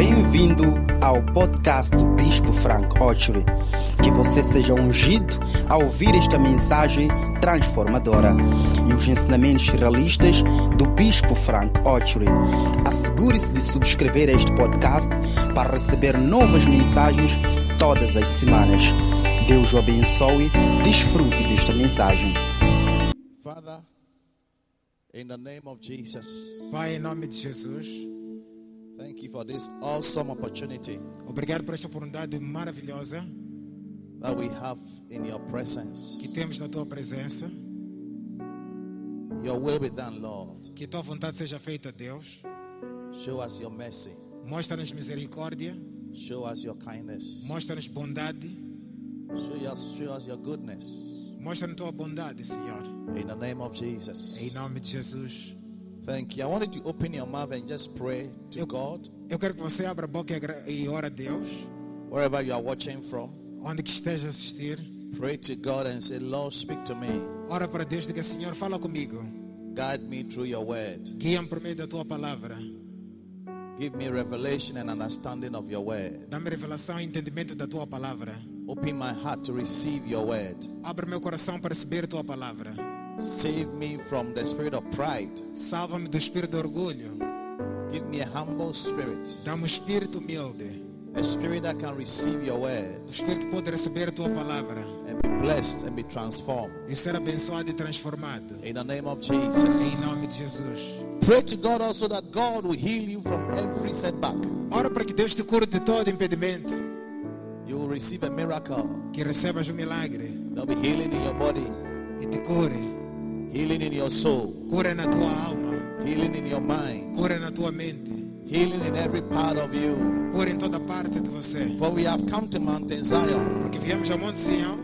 Bem-vindo ao podcast do Bispo Frank Ochery. Que você seja ungido ao ouvir esta mensagem transformadora e os ensinamentos realistas do Bispo Frank Ochery. Assegure-se de subscrever este podcast para receber novas mensagens todas as semanas. Deus o abençoe. Desfrute desta mensagem. Father, in the name of Jesus, Pai, em nome de Jesus, thank you for this awesome opportunity obrigado por esta oportunidade maravilhosa that we have in your presence. que temos na tua presença. Your will be done, Lord. Que tua vontade seja feita, Deus. Show us your mercy. Mostra-nos misericórdia, Show us your kindness. mostra-nos bondade, Show us, show us your goodness. mostra-nos tua bondade, Senhor. In the name of Jesus. Em nome de Jesus. Thank you. I wanted to open your mouth and just pray to God Eu quero que você abra a boca e ore a Deus, wherever you are watching from. onde que esteja a assistir. Pray to God and say, Lord, speak to me. Ora para Deus, diga, Senhor, fala comigo. Guide me through your word. Guia-me por meio da tua palavra. Give me revelation and understanding of your word. Dá-me revelação e entendimento da tua palavra. Open my heart to receive your word. Abre meu coração para receber a tua palavra. Save me from the spirit of pride. Salva-me do espírito de orgulho. Give me a humble spirit, Dá-me um espírito humilde. a spirit that can receive your word O espírito pode receber a tua palavra and be blessed and be transformed. e ser abençoado e transformado. In the name of Em Jesus. nome de Jesus. Pray to God also that God will heal you from every setback. Ora para que Deus te cure de todo impedimento. You will receive a miracle. Que recebas um milagre There'll be healing in your body, e te cure. Healing in your soul, Cura na tua alma. healing in your mind, Cura na tua mente. healing in every part of you. Cura em toda parte de você. For we have come to Mount Zion. Porque viemos ao Monte Sião.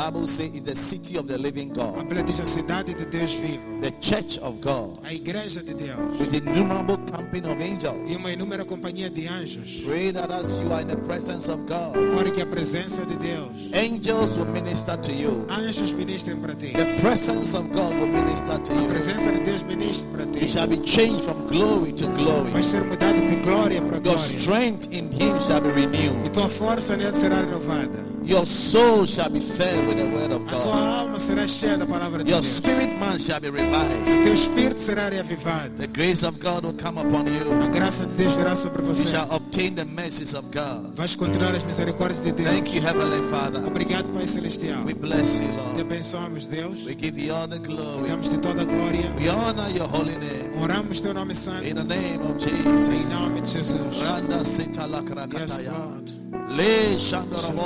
Bible says it's the city of the living A God, Bíblia diz a cidade de Deus vivo. the church of God, A igreja de Deus. with innumerable company of angels. E uma inúmera companhia de anjos. Pray that as you are in the presence of God, Ore que a presença de Deus. angels will minister to you. Anjos ministrem para ti. The presence of God will minister to A you. presença de Deus ministre para You ti. shall be changed from glory to glory. Vai ser mudado de glória para Your glória. strength in Him shall be E renewed. tua força nele será renovada. Your soul shall be filled with the word of A tua God. alma será cheia da palavra de Your Deus. spirit man shall be revived. Teu espírito será reavivado. The grace of God will come upon A you. graça de Deus virá sobre You você. shall obtain the mercies of God. Vais continuar as misericórdias de Deus. Thank you, Heavenly Father. Obrigado, Pai Celestial. We bless you, Te Lord. abençoamos, Deus. We give you all the glory. Damos-te toda a glória. We honor your holy name. Oramos teu nome In the name of Em Jesus. nome de Jesus. Randa sita la Yes, krakataya. Lord. Le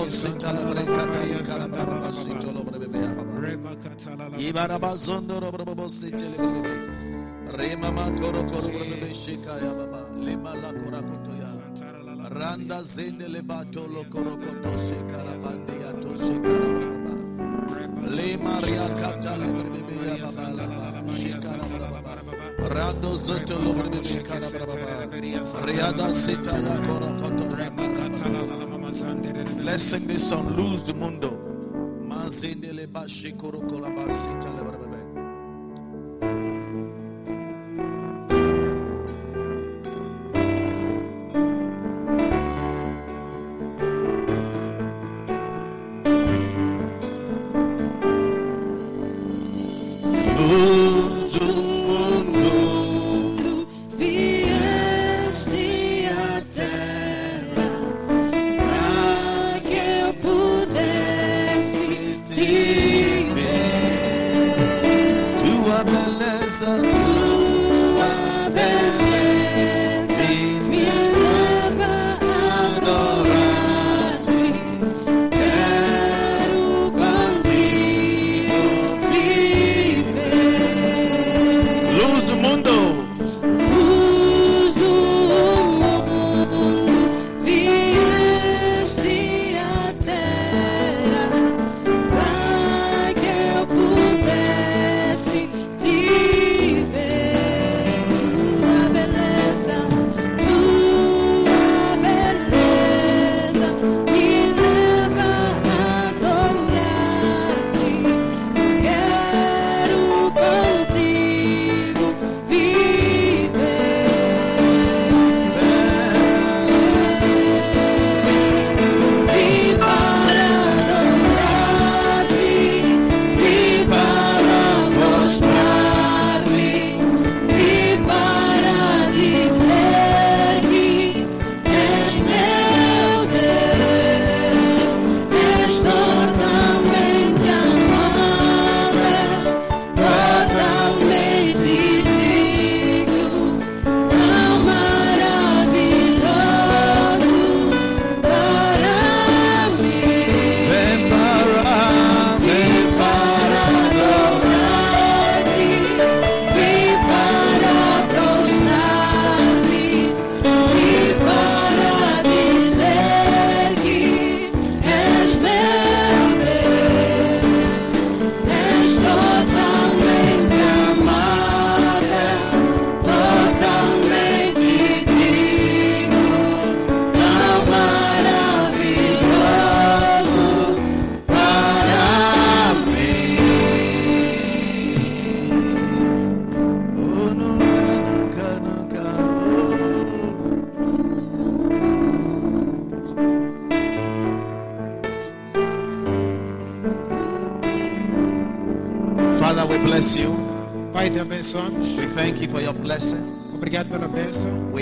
sita la brekataya karabraba sito lo brebe ya baba. Reba katalala. Ibaraba zondoro brabo site le brebe. Rema ma koro shika ya baba. Lima la kora kotoya. Randa zende le bato lo koro koto shika la to shika la baba. Le maria kata ya baba la baba. Shika la baba. Rando zoto. Riada sita ya koto. Let's sing this song. Lose the mundo. Mazindele ba shikoro kolaba sita le baba.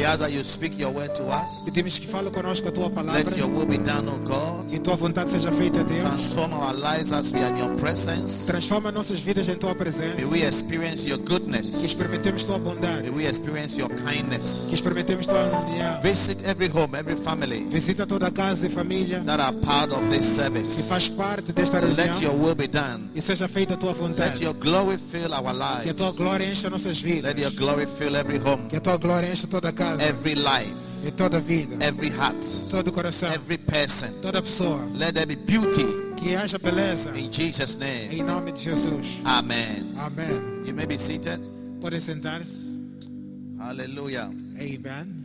We ask that you speak your word to us. Pedimos que fale conosco a tua palavra. Let your will be done, O God. E tua vontade seja feita, Deus. Transform our lives as we are in your presence. Transforma nossas vidas em tua May presença. we experience your Que goodness. experimentemos tua bondade. May we experience your kindness. Que experimentemos tua união. Visit every home, every family Visita toda casa e família that are part of this que service. faz parte desta Let your reunião. will be done. E seja feita a tua Let vontade. your glory fill our Que a tua lives. glória encha nossas vidas. Let your glory fill every home, Que a tua glória encha toda casa. every life, E toda vida. every heart, Todo coração. every person. Toda pessoa. Let there be beauty Que haja beleza. in Jesus' name. Em nome de Jesus. Amen. Amém. You may be seated. Podem sentar-se. Hallelujah. Amen.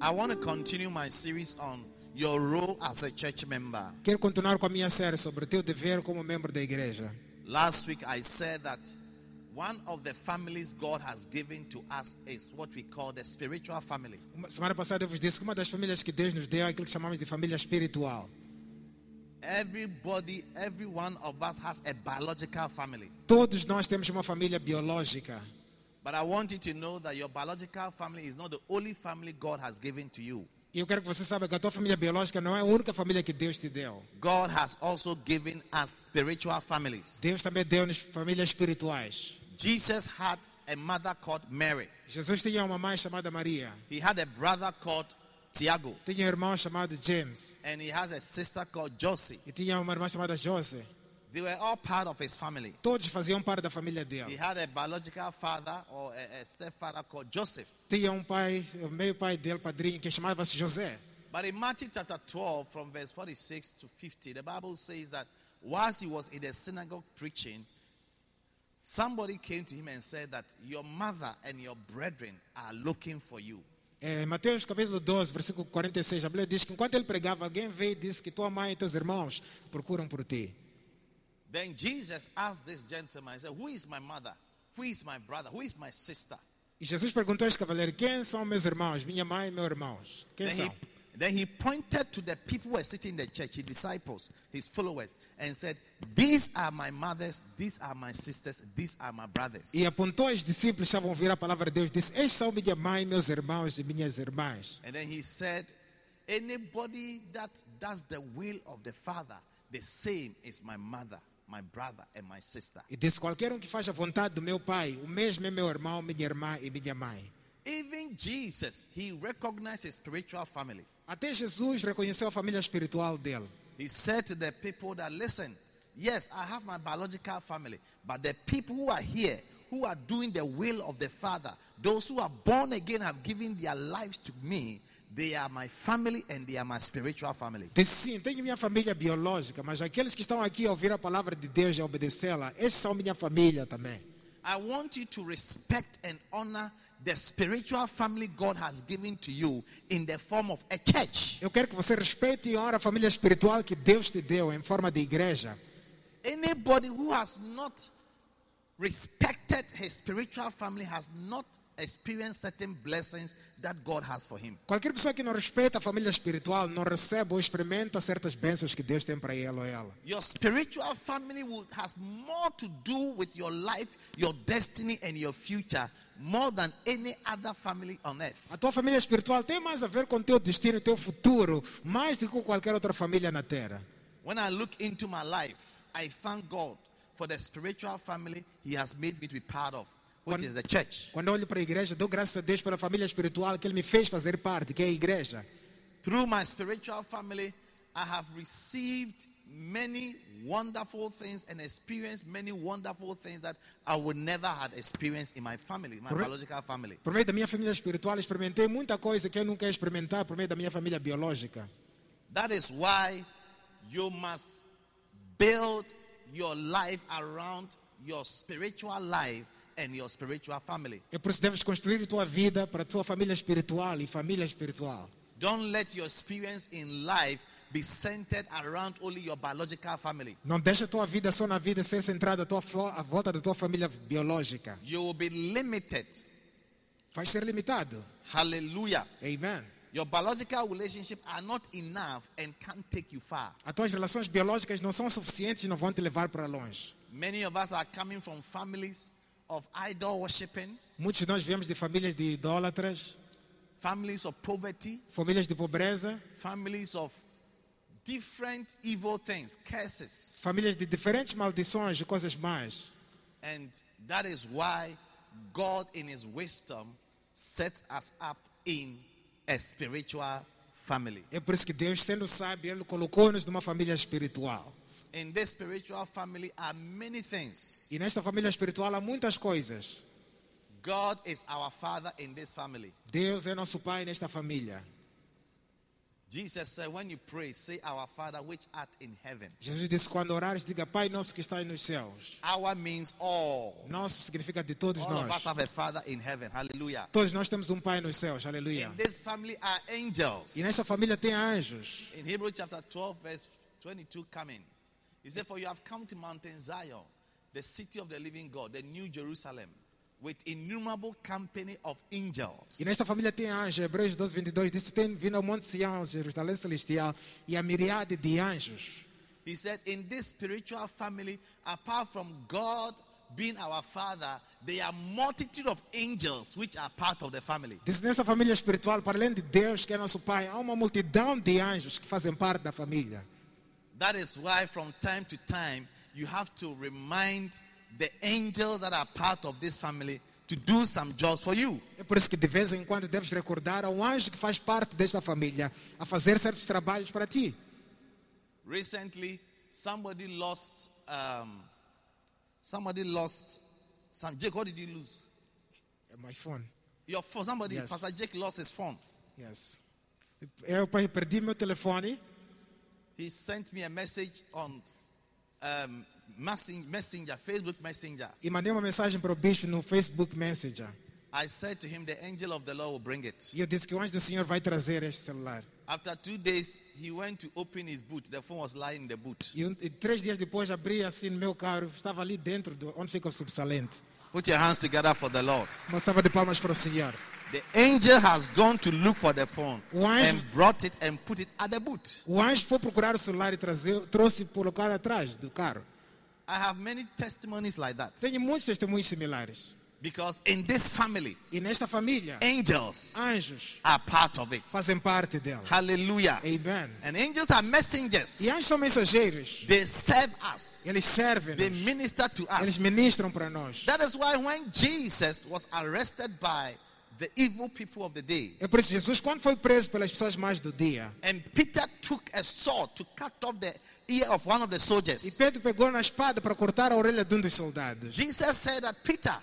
I want to continue my series on your role as a church member. Quero continuar com a minha série sobre teu dever como membro da igreja. Last week I said that one of the families God has given to us is what we call the spiritual family. Semana passada eu vos disse que uma das famílias que Deus nos deu é aquilo que chamamos de família espiritual. Everybody, every one of us has a biological family. Todos nós temos uma família biológica. But I want you to know that your biological family is not the only family God has given to you. E eu quero que você saiba que a tua família biológica não é a única família que Deus te deu. God has also given us spiritual families. Deus também deu-nos famílias espirituais. Jesus had a mother called Mary. Jesus tinha uma mãe chamada Maria. He had a brother called Tiago. Tinha um irmão chamado James. And he has a sister called Josie. E tinha uma irmã chamada Jose. They were all part of his family. Todos faziam parte da família dele. He had a biological father or a, a stepfather called Joseph. Tinha um pai, o meio pai dele, padrinho, que chamava-se José. But in Matthew chapter 12, from verse 46 to 50, the Bible says that whilst he was in the synagogue preaching, somebody came to him and said that your mother and your brethren are looking for you. É, em Mateus capítulo 12, versículo 46, a Bíblia diz que enquanto ele pregava, alguém veio e disse que tua mãe e teus irmãos procuram por ti. Then Jesus asked this gentleman, he said, Who is my mother? Who is my brother? Who is my sister? E Jesus perguntou a este cavaleiro: Quem são meus irmãos? Minha mãe e meus irmãos? Quem Then he, são? Then he pointed to the people who were sitting in the church, his disciples, his followers, and said, These are my mothers, these are my sisters, these are my brothers. E apontou aos discípulos que estavam a ouvir a palavra de Deus. Disse: Estes são minha mãe, meus irmãos e minhas irmãs. And then he said, Anybody that does the will of the Father, the same is my mother, my brother, and my sister. E disse: Qualquer um que faz a vontade do meu pai, o mesmo é meu irmão, minha irmã e minha mãe. Even Jesus, he recognized his spiritual family. Até Jesus reconheceu a família espiritual dele. He said to the people that, listen, yes, I have my biological family, but the people who are here, who are doing the will of the Father, those who are born again have given their lives to me, they are my family and they are my spiritual family. Sim, tenho minha família biológica, mas aqueles que estão aqui a ouvir a palavra de Deus e obedecê-la, estes são minha família também. I want you to respect and honor the spiritual family God has given to you in the form of a church. Eu quero que você respeite e honre a família espiritual que Deus te deu em forma de igreja. Anybody who has not respected his spiritual family has not experienced certain blessings that God has for him. Qualquer pessoa que não respeita a família espiritual não recebe ou experimenta certas bênçãos que Deus tem para ele ou ela. Your spiritual family will, has more to do with your life, your destiny, and your future more than any other family on earth. A tua família espiritual tem mais a ver com teu destino teu futuro, mais do que qualquer outra família na terra. When I look into my life, I thank God for the spiritual family He has made me to be part of, which When- is the church. Quando olho para a igreja, dou graças a Deus pela família espiritual que Ele me fez fazer parte, que é a igreja. Through my spiritual family, I have received many wonderful things and experienced many wonderful things that I would never had experienced in my family, my Correct. biological family. Por meio da minha família espiritual, experimentei muita coisa que eu nunca experimentar por meio da minha família biológica. That is why you must build your life around your spiritual life and your spiritual family. É por isso que deves construir a tua vida para a tua família espiritual e família espiritual. Don't let your experience in life be centered around only your biological family. Não deixa tua vida só na vida ser centrada à, tua, à volta da tua família biológica. You will be limited. Vai ser limitado. Hallelujah. Amen. Your biological relationship are not enough and can't take you far. As tuas relações biológicas não são suficientes e não vão te levar para longe. Many of us are coming from families of idol worshiping, Muitos de nós viemos de famílias de idólatras, families of poverty, famílias de pobreza, families of different evil things, curses. famílias de diferentes maldições e coisas más. And that is why God, in His wisdom, sets us up in a spiritual family. É por isso que Deus, sendo sábio, Ele colocou-nos numa família espiritual. In this spiritual family are many things. E nesta família espiritual há muitas coisas. God is our Father in this family. Deus é nosso Pai nesta família. Jesus said, when you pray, say, Our Father which art in heaven. Jesus disse: quando orares, diga Pai nosso que está nos céus. Our means all. Nosso significa de todos All of us nós. have a Father in heaven. Hallelujah. Todos nós temos um Pai nos céus. Aleluia. In this family are angels. E nesta família tem anjos. In Hebrews chapter 12, verse 22, coming. He said, For you have come to Mountain Zion, the city of the living God, the new Jerusalem, with innumerable company of angels. E nesta família tem anjos. Hebreus 12, 22 diz: tem vindo ao Monte Sião, Jerusalém Celestial, e a miríade de anjos. He said, In this spiritual family, apart from God being our Father, there are multitude of angels which are part of the family. Diz nessa família espiritual, para além de Deus, que é nosso Pai, há uma multidão de anjos que fazem parte da família. That is why, from time to time, you have to remind the angels that are part of this family to do some jobs for you. É por isso que de vez em quando deves recordar ao anjo que faz parte desta família a fazer certos trabalhos para ti. Recently, somebody lost. Um, somebody lost. Some Jake, what did you lose? É my phone. Your phone. Somebody, Yes. Pastor Jake, lost his phone. Yes. Eu perdi meu telefone. He sent me a message on um, Messenger, Facebook Messenger. E mandei uma mensagem para o bispo no Facebook Messenger. I said to him, The angel of the Lord will bring it. E eu disse que o anjo do Senhor vai trazer este celular. After two days, he went to open his boot. The phone was lying in the boot. E, um- e três dias depois abri assim no meu carro, estava ali dentro do, onde fica o subsalente. Put your hands together for the Lord. Uma salva de palmas para o Senhor. The angel has gone to look for the phone O anjo- and brought it and put it at the boot. O anjo foi procurar o celular e trazer, trouxe e colocar atrás do carro. I have many testimonies like that Tenho muitos testemunhos similares. because in this family, E nesta família, angels anjos are part of it. fazem parte dela. Hallelujah. Amen. And angels are messengers. E anjos são mensageiros. They serve us. Eles servem. They minister to us. Eles ministram para nós. That is why when Jesus was arrested by the evil people of the day, É por isso Jesus, quando foi preso pelas pessoas mais do dia, and Peter took a sword to cut off the ear of one of the e soldiers, Pedro pegou na espada para cortar a orelha de um dos soldados. Jesus said that Peter,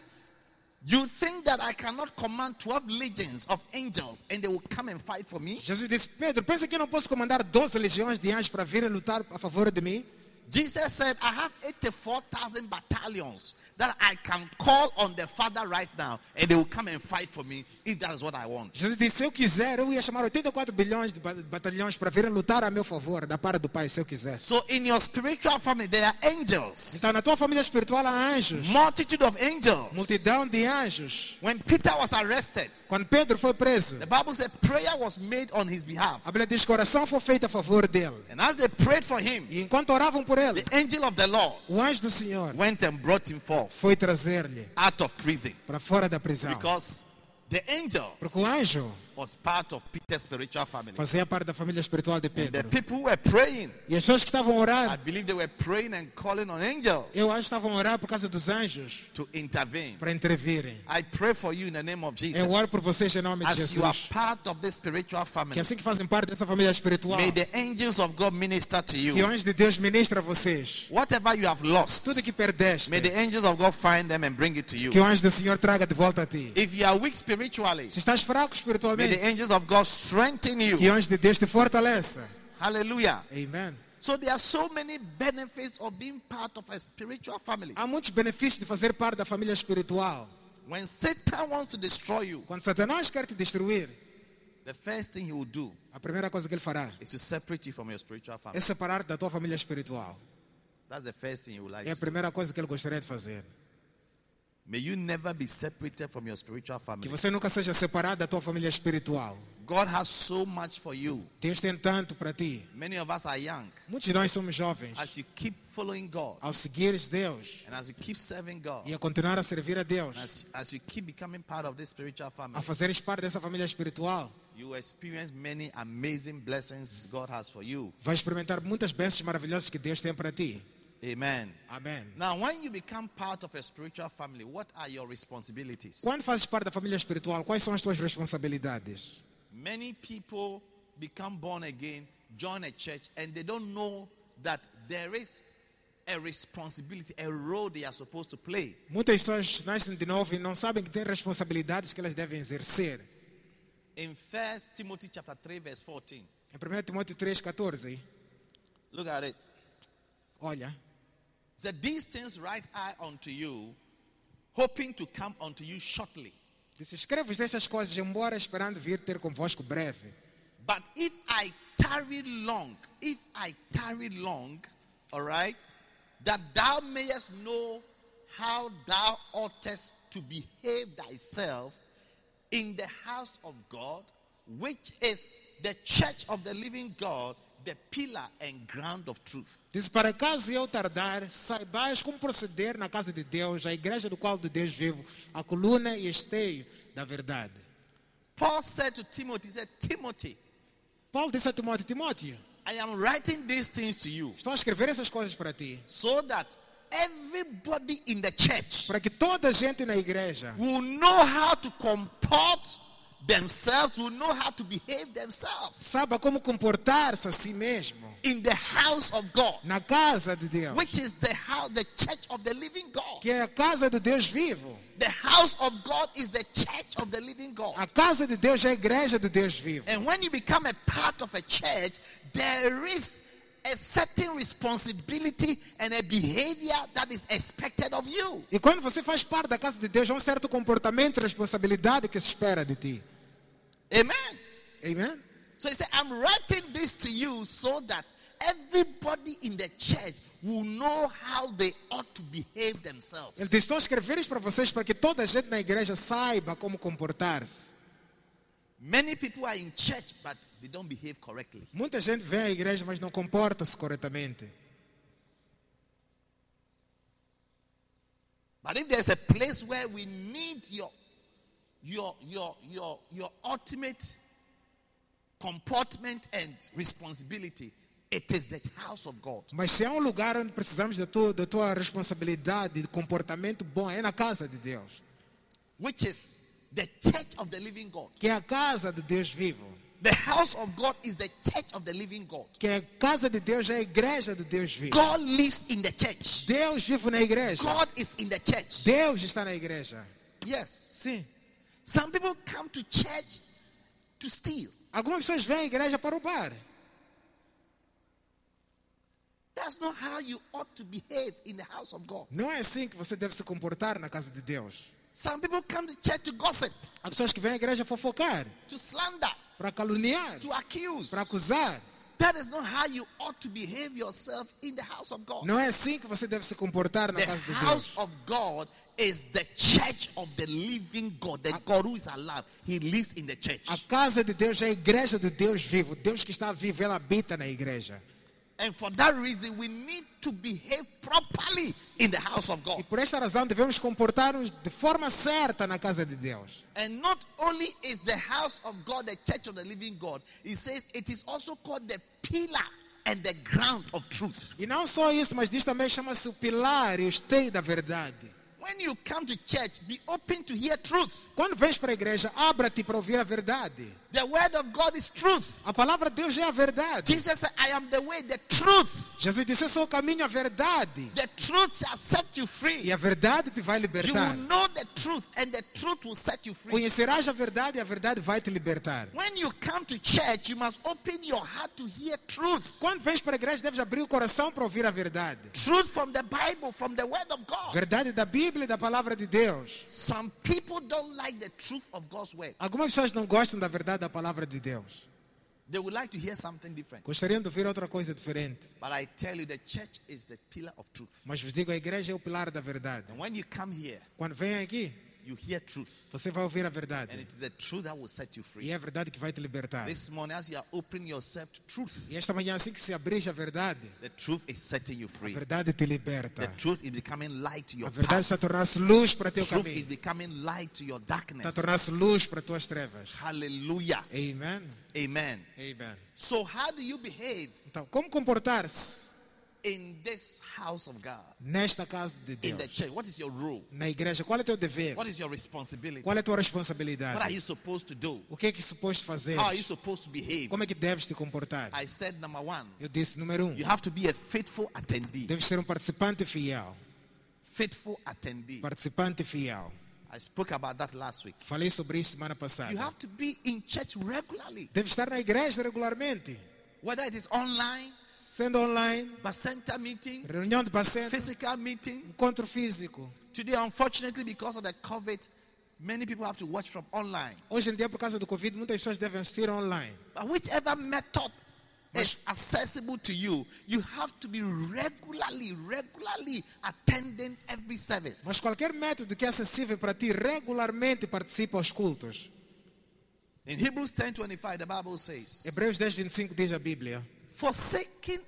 you think that I cannot command 12 legions of angels and they will come and fight for me? Jesus disse: Pedro, pensa que eu não posso comandar 12 legiões de anjos para virem lutar a favor de mim? Jesus said, I have 84,000 battalions that I can call on the Father right now and they will come and fight for me if that is what I want. Jesus disse: Se eu quiser, eu ia chamar 84 bilhões de ba- batalhões para virem lutar a meu favor, da parte do Pai, se eu quisesse. So in your spiritual family, there are angels, Então, na tua família espiritual há anjos, multitude of angels. multidão de anjos. When Peter was arrested, Quando Pedro foi preso, the Bible said prayer was made on his behalf. a Bíblia diz que oração foi feita a favor dele. And as they prayed for him, E enquanto oravam por ele, the angel of the Lord o anjo do Senhor went and brought him forth foi trazer-lhe out of prison para fora da prisão. because the angel Porque o anjo was part of Peter's spiritual family. fazia parte da família espiritual de Pedro. people who were praying, E as pessoas que estavam a I orar, believe they were praying and calling on angels eu acho que estavam orar por causa dos anjos to intervene. para intervirem. I pray for you in the name of Eu oro Jesus. por vocês em nome de As you are Jesus. part of this spiritual Que family, assim que fazem parte dessa família espiritual, may the angels of God minister to que o you. anjo de Deus ministra a vocês. Whatever you have lost, Tudo que perdeste, may the angels of God find them and bring it to que you. o anjo do Senhor traga de volta a ti. If you are weak spiritually, Se estás fraco espiritualmente, the angels of God strengthen que you. o anjo de Deus te fortaleça. Hallelujah. Amen. So there are so many benefits of being part of a spiritual family. Há muitos benefícios de fazer parte da família espiritual. When Satan wants to destroy you, Quando Satanás quer te destruir, the first thing he will do a primeira coisa que ele fará is to separate you from your spiritual é family. separar da tua família espiritual. That's the first thing he like É a primeira coisa que ele gostaria de fazer. May you never be separated from your spiritual Que family. você nunca seja separado da tua família espiritual. God has so much for you. Deus tem tanto para ti. Many of us are young. Muitos de nós somos jovens. As you keep following God Ao seguires Deus and as you keep serving God, e a continuar a servir a Deus, as, as you keep becoming part of this spiritual a family, fazeres parte dessa família espiritual, you will experience many amazing blessings God has for you. vai experimentar muitas bênçãos maravilhosas que Deus tem para ti. Amen. Amém. Now, when you become part of a spiritual family, what are your responsibilities? Quando fazes parte da família espiritual, quais são as tuas responsabilidades? Many people become born again, join a church, and they don't know that there is a responsibility, a role they are supposed to play. Muitas pessoas nascem de novo e não sabem que têm responsabilidades que elas devem exercer. In 1 Timothy chapter 3, verse 14, Em 1 Timóteo 3,14, look at it. olha, It said, These things write I unto you, hoping to come unto you shortly. diz, escrevo estas coisas, embora esperando vir ter convosco breve. But if I tarry long, if I tarry long, all right, that thou mayest know how thou oughtest to behave thyself in the house of God, which is the church of the living God, the pillar and ground of truth. Diz, para caso eu tardar, saibais como proceder na casa de Deus, a igreja do qual de Deus vivo, a coluna e esteio da verdade. Paul said to Timothy, he said, Timothy, Paulo disse a Timóteo, Timóteo, I am writing these things to you estou a escrever essas coisas para ti, so that everybody in the church para que toda a gente na igreja will know how to comport themselves, will know how to behave themselves saiba como comportar-se a si mesmo in the house of God, na casa de Deus, which is the house, the church of the living God. que é a casa do Deus vivo. The house of God is the church of the living God. A casa de Deus é a igreja do Deus vivo. And when you become a part of a church, there is a certain responsibility and a behavior that is expected of you. E quando você faz parte da casa de Deus, há um certo comportamento e responsabilidade que se espera de ti. Amen. Amém? So he said, I'm writing this to you so that everybody in the church will know how they ought to behave Ele themselves. diz, estou isso para vocês para que toda a gente na igreja saiba como comportar-se. Many people are in church, but they don't behave correctly. Muita gente vem à igreja, mas não comporta-se corretamente. But if there's a place where we need your, your, your, your, your ultimate comportment and responsibility, it is the house of God. Mas se há um lugar onde precisamos da tua, da tua responsabilidade de comportamento bom, é na casa de Deus. which is the church of the living God. Que é a casa de Deus vivo. The house of God is the church of the living God. Que é a casa de Deus é a igreja de Deus vivo. God lives in the church. Deus vive na igreja. God is in the church. Deus está na igreja. Yes. Sim. Some people come to church to steal. Algumas pessoas vêm à igreja para roubar. That's not how you ought to behave in the house of God. Não é assim que você deve se comportar na casa de Deus. Some people come to church to gossip, Há pessoas que vêm à igreja fofocar, to slander, para caluniar, to accuse. para acusar. That is not how you ought to behave yourself in the house of God. Não é assim que você deve se comportar na The casa de house Deus. of God is the church of the living God, the God who is alive. He lives in the church. A casa de Deus é a igreja do Deus vivo. Deus que está vivo, ele habita na igreja. And for that reason, we need to behave properly in the house of E God. por esta razão devemos comportar-nos de forma certa na casa de Deus. And not only is the house of God the church of the living God, he says it is also called the pillar and the ground of truth. E não só isso, mas diz também chama-se o pilar e o esteio da verdade. Quando vens para a igreja, abra-te para ouvir a verdade. The word of God is truth. A palavra de Deus é a verdade. Jesus said, I am the way, the truth. Jesus disse: Eu sou o caminho, a verdade. The truth shall set you E free. a verdade te vai You libertar. will know the truth, and the truth will set you free. Conhecerás a verdade e a verdade vai te libertar. When you come to church, you must open your heart to hear truth. Quando vens para a igreja, deves abrir o coração para ouvir a verdade. Truth from the Bible, from the Word of God. Verdade da Bíblia e da palavra de Deus. Some people don't like the truth of God's Word. Algumas pessoas não gostam da verdade da palavra de Deus. They would like to hear something different. Gostariam de ouvir outra coisa diferente. But I tell you, the church is the pillar of truth. Mas vos digo, a igreja é o pilar da verdade. And when you come here, Quando vêm aqui. Você vai ouvir a And verdade. it is the truth that will set you E é a verdade que vai te libertar. This morning, as you are opening yourself to truth, E esta manhã, assim que se abrir a verdade, the truth is setting you a free. verdade te The liberta. truth is becoming light to A your verdade está a tornar-se luz para teu Truth is caminho. becoming light to your Está tornar-se luz para tuas trevas. Hallelujah. Amen. Amen. Amen. So, how do you behave Então, como comportar-se in this house of God, nesta casa de in the Deus? church? What is your role? Na igreja, qual é teu dever? What is your responsibility? Qual é tua What are responsabilidade? you supposed to do? O que é que suposto fazer? How are you supposed to behave? Como é que deves te comportar? I said, number one, Eu disse, número um, you have to be a faithful attendee. deves ser um participante fiel. Faithful attendee. Participante fiel. I spoke about that last week. Falei sobre isso semana You passada. have to be in church regularly, Deves estar na igreja regularmente. whether it is online, Sendo online, center meeting, reunião de paciente, physical meeting. encontro físico. Today, unfortunately, because of the COVID, many people have to watch from online. Hoje em dia, por causa do Covid, muitas pessoas devem assistir online. But whichever method is accessible to you, you have to be regularly, regularly attending every service. Mas qualquer método que é acessível para ti, regularmente participa aos cultos. In Hebrews 10:25, the Bible says, Hebreus 10, 25 diz a Bíblia. forsaking,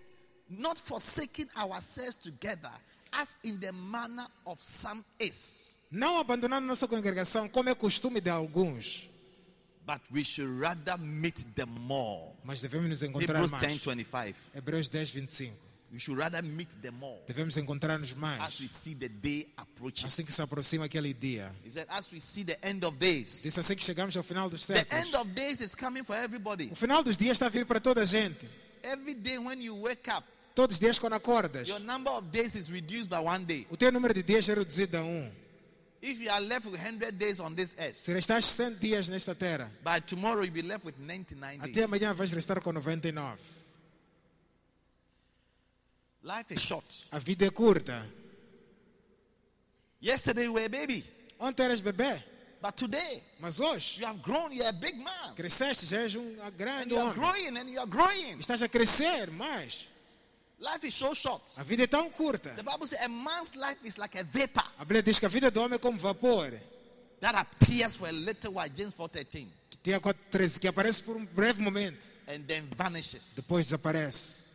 not forsaking ourselves together, as in the manner of some is, Não abandonando nossa congregação, como é costume de alguns. but we should rather meet them more. Mas devemos nos encontrar Hebrews mais. 10:25. Hebreus 10, 25. We should rather meet them more Devemos encontrar-nos as we mais. see the day approaching. Assim que se aproxima aquele dia. He said, as we see the end of days. Disse assim que chegamos ao final dos The séculos. end of days is coming for everybody. O final dos dias está a vir para toda a gente. Every day when you wake up, Todos os dias quando acordas. your number of days is reduced by one day. O teu número de dias é reduzido a um. If you are left with 100 days on this earth, Se restares 100 dias nesta terra, by tomorrow you'll be left with 99 até days. amanhã vais restar com 99. Life is short. A vida é curta. Yesterday you were a baby, Ontem eras bebê, but today mas hoje you have grown. You're a big man. cresceste, já és um And grande you are homem. growing and you are growing. Estás a crescer mais. Life is so short. A vida é tão curta. The Bible says a man's life is like a vapor A Bíblia diz que a vida do homem é como vapor, that appears for a little while, James 4.13, que, tem a 4:13, que aparece por um breve momento, and then vanishes. depois desaparece.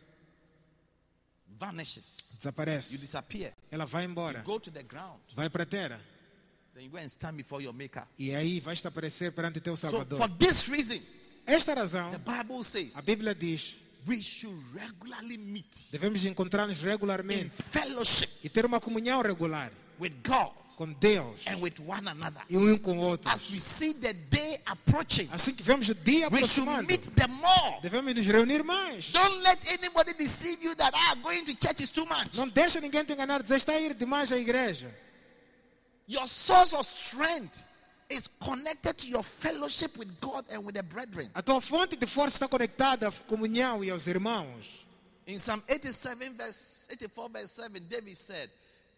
Vanishes. You Desaparece. disappear. Ela vai embora. Go to the ground. Vai para a terra. E aí vais te aparecer perante teu So Salvador. for this reason, Esta razão, the Bible says a Bíblia diz, we should regularly meet devemos encontrar-nos in regularmente fellowship e ter uma comunhão regular with God com Deus and with one another. e um com o outro. As we see the day approaching, Assim que vemos o dia we should aproximando, meet them more. devemos nos reunir mais. Don't let anybody deceive you that ah, going to church is too much. Não deixa ninguém te enganar, dizer está a ir demais à igreja. Your source of strength is connected to your fellowship with God and with the brethren. A tua fonte de força está conectada à comunhão e aos irmãos. In Psalm 87, verse 84, verse 7, David said,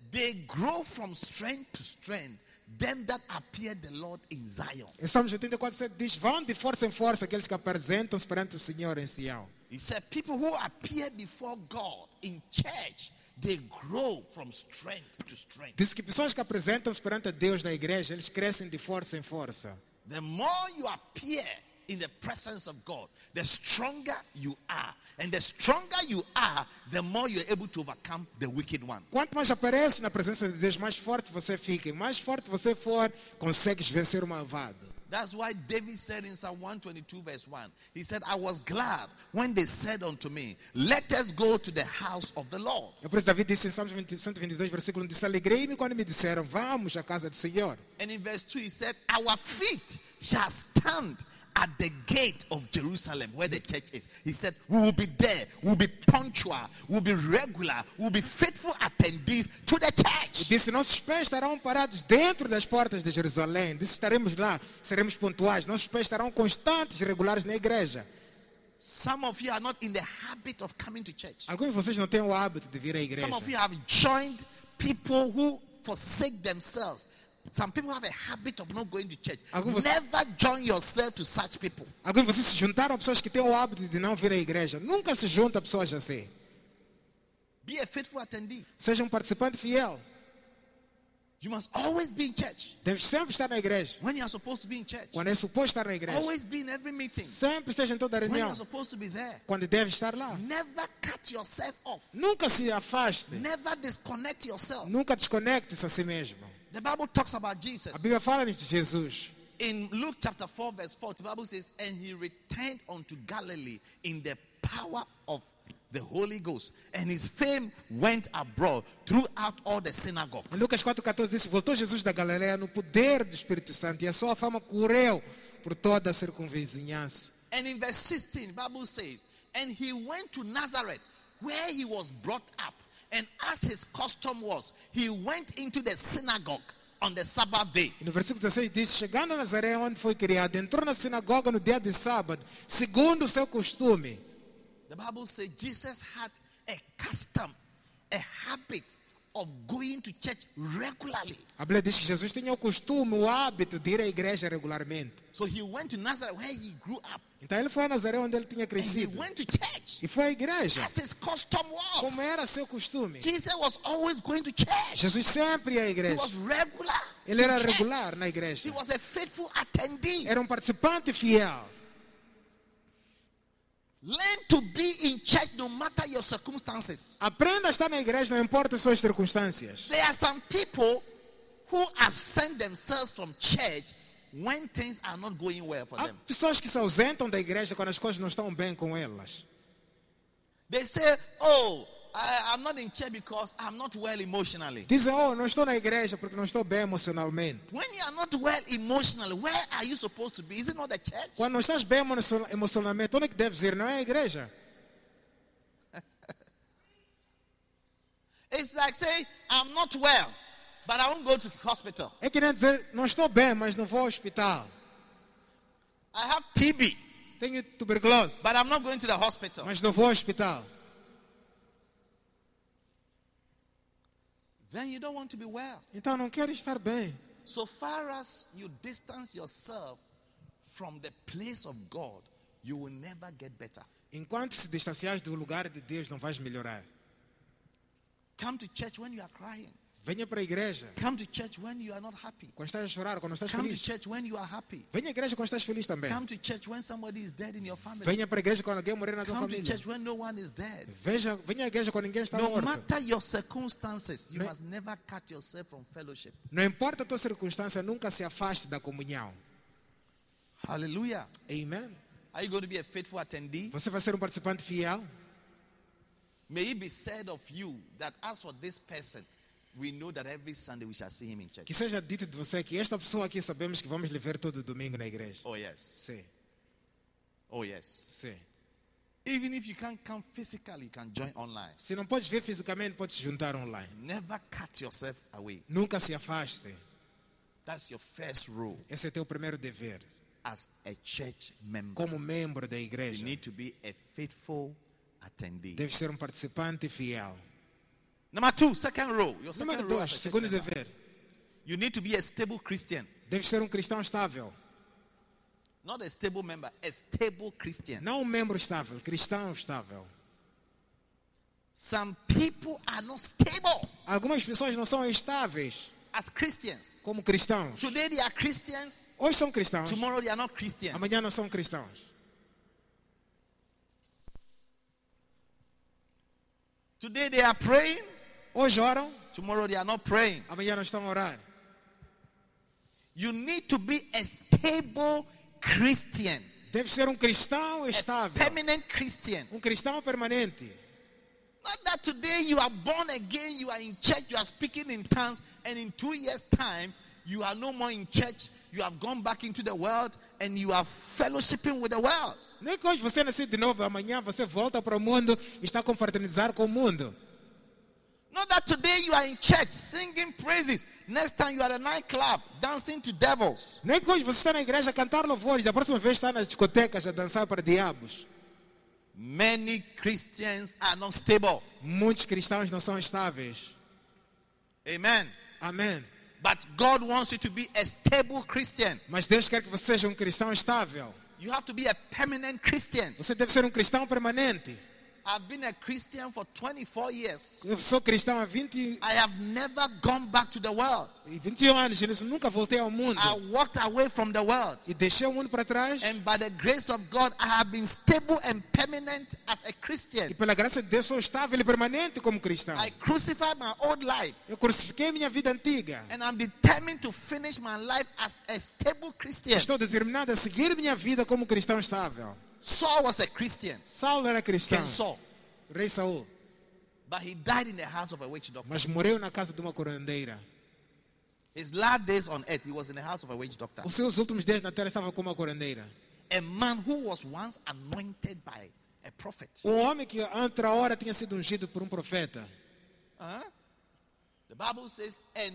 They grow from strength to strength, them that appear the Lord in Zion. Em Salmos 84, 7 diz: Vão de força em força aqueles que apresentam-se perante o Senhor em Sião. He said, People who appear before God in church, they grow from strength to strength. Diz que pessoas que apresentam-se perante a Deus na igreja, eles crescem de força em força. The more you appear in the presence of God, the stronger you are. And the stronger you are, the more you're able to overcome the wicked one. Quanto mais aparece na presença de Deus, mais forte você fica. E mais forte você for, consegues vencer o malvado. That's why David said in Psalm 122, verse 1, he said, I was glad when they said unto me, Let us go to the house of the Lord. É por isso que David disse em Salmos 20, 122, versículo um, 1, disse, alegrei-me quando me disseram, vamos à casa do Senhor. And in verse 2, he said, Our feet shall stand at the gate of Jerusalem where the church is. He said, We will be there, we'll be punctual, we'll be regular, we'll be faithful attendees to the church. disse, nossos pés estarão parados dentro das portas de Jerusalém. Disse, estaremos lá, seremos pontuais. Nossos pés estarão constantes e regulares na igreja. Some of you are not in the habit of coming to church. Alguns de vocês não têm o hábito de vir à igreja. Some of you have joined people who forsake themselves. Some people have a habit of not going to church. Alguns- Never join yourself to such people. Alguns de vocês se juntaram a pessoas que têm o hábito de não vir à igreja. Nunca se junta a pessoas assim. Be a faithful attendee. Seja um participante fiel. You must always be in church. Deves sempre estar na igreja. When you are supposed to be in church. Quando é suposto estar na igreja. Always be in every meeting. Sempre esteja em toda When you reunião. are supposed to be there. Quando deve estar lá. Never cut yourself off. Nunca se afaste. Never disconnect yourself. Nunca desconecte-se a si mesmo. The Bible talks about Jesus. A Bíblia fala-nos de Jesus. In Luke chapter 4, verse 4, the Bible says, And he returned unto Galilee in the power of the Holy Ghost, and his fame went abroad throughout all the synagogue. Lucas 4,14 diz: Voltou Jesus da Galileia no poder do Espírito Santo e a sua fama correu por toda a circunvizinhança. And in verse 16, the Bible says, And he went to Nazareth, where he was brought up, and as his custom was, he went into the synagogue on the Sabbath day. E no versículo 16 diz: Chegando a Nazaré, onde foi criado, entrou na sinagoga no dia de sábado, segundo o seu costume. The Bible says Jesus had a custom, a habit of going to church regularly. A Bíblia diz que Jesus tinha o costume, o hábito de ir à igreja regularmente. So he went to Nazareth where he grew up. Então ele foi a Nazaré onde ele tinha And he crescido. went to church E foi à igreja, as his custom was. como era seu costume. Jesus was always going to church. Jesus sempre ia à He igreja. was regular. Ele era regular na He igreja. was a faithful attendee. Era um participante fiel. Learn to be in church no matter your circumstances. Aprenda a estar na igreja, não importa as suas circunstâncias. There are some people who absent themselves from church when things are not going well for Há them. pessoas que se ausentam da igreja quando as coisas não estão bem com elas. They say, Oh, I, I'm not in church because I'm not well emotionally. Dizem, oh, não estou na igreja porque não estou bem emocionalmente. When you are not well emotionally, where are you supposed to be? Is it not the church? Quando não estás bem emo- emocionalmente, onde é que deves ir? Não é a igreja. It's like saying, I'm not well, but I won't go to hospital. É que nem dizer, não estou bem, mas não vou ao hospital. I have TB, Tenho tuberculose, but I'm not going to the hospital. mas não vou ao hospital. Then you don't want to be well. Então não quero estar bem. So far as you distance yourself from the place of God, you will never get better. Enquanto se distanciares do lugar de Deus, não vais melhorar. Come to church when you are crying. Venha para a igreja Come to church when you are not happy. quando estás a chorar, quando estás Come to feliz. church when you are happy. Venha à igreja quando estás feliz também. Come to church when somebody is dead in your family. Venha para a igreja quando alguém morrer na tua Come to família. church when no one is dead. Veja, venha à igreja quando ninguém está No morto. matter your circumstances, you Ne- must never cut yourself from fellowship. Não importa a tua circunstância, nunca se afaste da comunhão. Hallelujah. Amen. Are you going to be a faithful attendee? Você vai ser um participante fiel? May it be said of you that as for this person, we know that every Sunday we shall see him in church. Que seja dito de você que esta pessoa aqui sabemos que vamos lhe ver todo domingo na igreja. Oh, yes. Sim, Oh, yes. sim. Even if you can't come physically, you can join online. Se não podes ver fisicamente, podes juntar online. Never cut yourself away. Nunca se afaste. That's your first rule Esse é teu primeiro dever. as a church member. Como membro da You igreja, need to be a faithful attendee. deves ser um participante fiel. Number two, second rule. Your second Número dois, segundo dever. You need to be a stable Christian. Deves ser um cristão estável. Not a stable member, a stable Christian. Não um membro estável, cristão estável. Some people are not stable Algumas pessoas não são estáveis as Christians. como cristãos. Today they are Christians, Hoje são cristãos, tomorrow they are not Christians. amanhã não são cristãos. Today they are praying, Hoje oram, tomorrow they are not praying. amanhã não estão a orar. You need to be a stable Christian, Deve ser um cristão a estável, permanent Christian. um cristão permanente. Not that today you are born again, you are in church, you are speaking in tongues, and in two years' time, you are no more in church, you have gone back into the world, and you are fellowshipping with the world. Nem que hoje você nasceu de novo, amanhã você volta para o mundo e está a confraternizar com o mundo. Not that today you are in church singing praises, next time you are at a nightclub dancing to devils. Nem que hoje você está na igreja a cantar louvores, a próxima vez está nas discotecas a dançar para diabos. Many Christians are not stable. Muitos cristãos não são estáveis. Amen. Amém. But God wants you to be a stable Christian. Mas Deus quer que você seja um cristão estável. You have to be a permanent Christian. Você deve ser um cristão permanente. I've been a Christian for 24 years. Eu sou cristão há 20, I have never gone back to the world. e 21 anos, eu nunca voltei ao mundo. I walked away from the world. E deixei o mundo para trás. And by the grace of God, I have been stable and permanent as a E Christian. pela graça de Deus sou estável e permanente como cristão. I crucified my old life. Eu crucifiquei minha vida antiga. And I'm determined to finish my life as a stable Christian. Estou determinado a seguir minha vida como cristão estável. Saul was a Christian. Saulo era cristão, King Saul. rei Saul, But he died in the house of a witch doctor. mas morreu na casa de uma curandeira. His last days on earth, he was in the house of a witch doctor. Os seus últimos dias na terra estava com uma curandeira. A man who was once anointed by a prophet. Um homem que outra hora tinha sido ungido por um profeta. Huh? The Bible says, and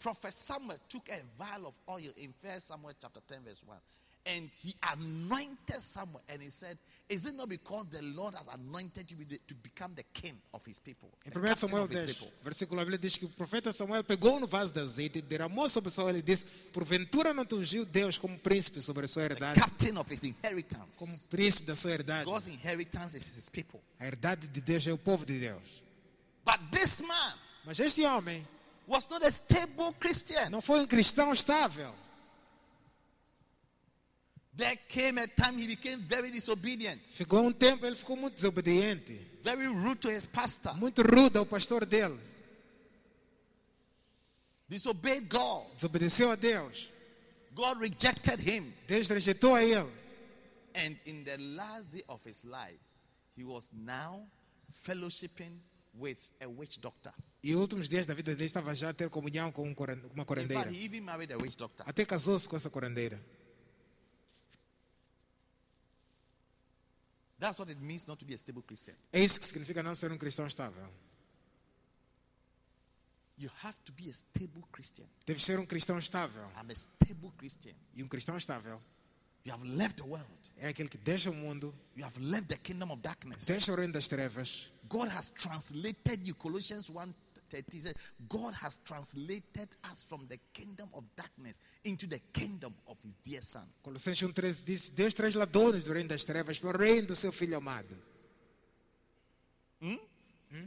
Prophet Samuel took a vial of oil in 1 Samuel chapter 10, verse 1. And he anointed Samuel. And he said, Is it not because the Lord has anointed you to become the king of his people? Em the 1 captain Samuel of his 10, people? versículo 9, diz que o profeta Samuel pegou no vaso de azeite, derramou sobre Saul e disse: Porventura não te ungiu Deus como príncipe sobre a sua herdade, Captain of his inheritance. como príncipe da sua herdade. God's inheritance is his people. A herdade de Deus é o povo de Deus. But this man Mas este homem was not a stable Christian. não foi um cristão estável. There came a time he became very disobedient, Ficou um tempo, ele ficou muito desobediente, very rude to his pastor, muito rude ao pastor dele. disobeyed God. Desobedeceu a Deus. God rejected him. Deus rejeitou a ele. And in the last day of his life, he was now fellowshipping with a witch doctor. E os últimos dias da vida dele estava já a ter comunhão com um uma curandeira. fact, he even married a witch doctor. Até casou-se com essa curandeira. That's what it means not to be a stable Christian. É isso que significa não ser um cristão estável. You have to be a stable Christian. Deve ser um cristão estável. I'm a stable Christian. E um cristão estável You have left the world. é aquele que deixa o mundo, You have left the kingdom of darkness. deixa o reino das trevas. God has translated you. Colossians 1 30 says, God has translated us from the kingdom of darkness into the kingdom of his dear son. Colossenses 1,13 diz: Deus trasladou-nos do reino das trevas para o reino do seu filho amado.